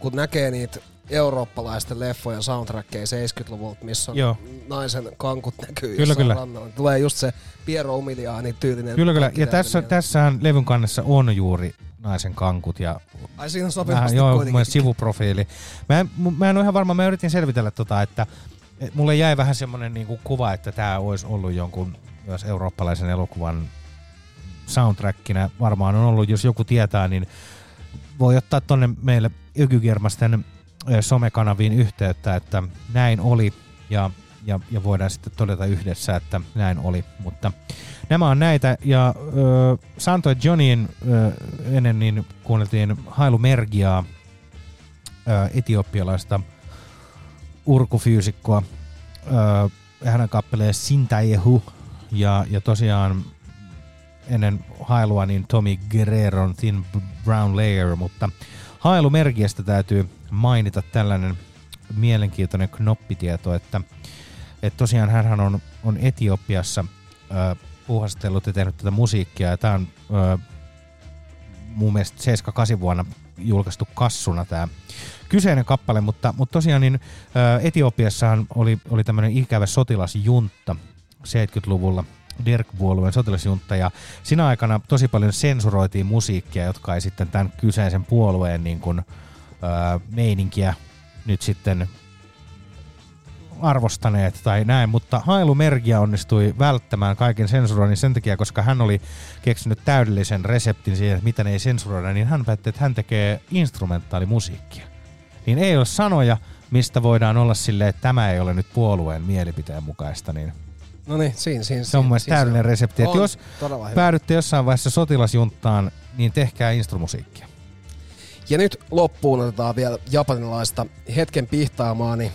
B: kun näkee niitä eurooppalaisten leffojen soundtrackeja 70-luvulta, missä on
A: Joo.
B: naisen kankut näkyy
A: Kyllä, kyllä.
B: rannalla. niin Tulee just se Piero Umiliani tyylinen.
A: Kyllä, kyllä. Ja tässä, tässähän levyn kannessa on juuri naisen kankut ja
B: Ai siinä on
A: vähän,
B: sopivasti
A: joo,
B: kuitenkin.
A: mielestä sivuprofiili. Mä en, mä en ole ihan varma, mä yritin selvitellä tota, että et mulle jäi vähän semmoinen niinku kuva, että tämä olisi ollut jonkun myös eurooppalaisen elokuvan soundtrackina. Varmaan on ollut, jos joku tietää, niin voi ottaa tonne meille Ykygermasten somekanaviin yhteyttä, että näin oli ja, ja, ja voidaan sitten todeta yhdessä, että näin oli. Mutta nämä on näitä ja ö, Santo Johnin ennen niin kuunneltiin Hailu Mergiaa, etiopialaista urkufyysikkoa. Ö, hänen kappeleen Sintayehu ja, ja tosiaan ennen hailua niin Tommy Guerreron Thin Brown Layer, mutta hailumerkiästä täytyy mainita tällainen mielenkiintoinen knoppitieto, että, että tosiaan hän on, on Etiopiassa ö, puuhastellut ja tehnyt tätä musiikkia, ja tämä on ö, mun mielestä 78 vuonna julkaistu kassuna tämä kyseinen kappale, mutta, mutta tosiaan niin Etiopiassahan oli, oli tämmöinen ikävä sotilasjuntta 70-luvulla, Derg-puolueen sotilasjuntta, ja siinä aikana tosi paljon sensuroitiin musiikkia, jotka ei sitten tämän kyseisen puolueen niin kuin, ö, meininkiä nyt sitten arvostaneet tai näin, mutta Hailu Mergia onnistui välttämään kaiken sensuroinnin sen takia, koska hän oli keksinyt täydellisen reseptin siihen, että miten ei sensuroida, niin hän päätti, että hän tekee instrumentaalimusiikkia. Niin ei ole sanoja, mistä voidaan olla silleen, että tämä ei ole nyt puolueen mielipiteen mukaista, niin
B: No niin, siinä, siinä.
A: se on mun mielestä täydellinen resepti. Että
B: On
A: jos päädytte jossain vaiheessa sotilasjunttaan, niin tehkää instrumusiikkia.
B: Ja nyt loppuun otetaan vielä japanilaista hetken pihtaamaani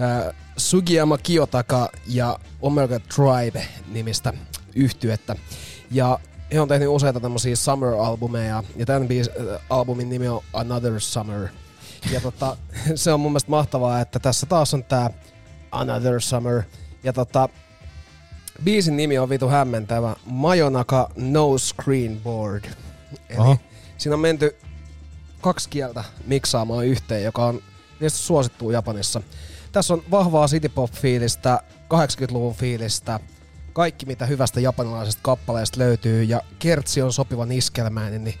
B: äh, Sugiyama Kiyotaka ja Omega Tribe nimistä yhtyettä. Ja he on tehnyt useita tämmöisiä summer-albumeja, ja tämän biis, äh, albumin nimi on Another Summer. Ja tota, se on mun mielestä mahtavaa, että tässä taas on tää Another Summer. Ja tota, biisin nimi on vitu hämmentävä. Mayonaka No Screen Board. Eli
A: Oho.
B: siinä on menty kaksi kieltä miksaamaan yhteen, joka on niistä suosittuu Japanissa. Tässä on vahvaa citypop-fiilistä, 80-luvun fiilistä, kaikki mitä hyvästä japanilaisesta kappaleesta löytyy ja kertsi on sopivan iskelmäinen, niin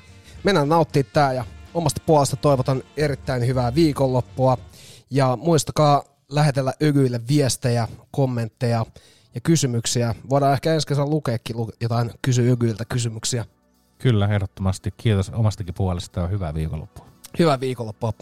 B: mennään nauttii tää ja omasta puolesta toivotan erittäin hyvää viikonloppua ja muistakaa lähetellä Ygyille viestejä, kommentteja ja kysymyksiä. Voidaan ehkä ensi kesän lukeekin lu- jotain kysy Ygyiltä kysymyksiä.
A: Kyllä, ehdottomasti. Kiitos omastakin puolesta ja hyvää viikonloppua.
B: Hyvää viikonloppua.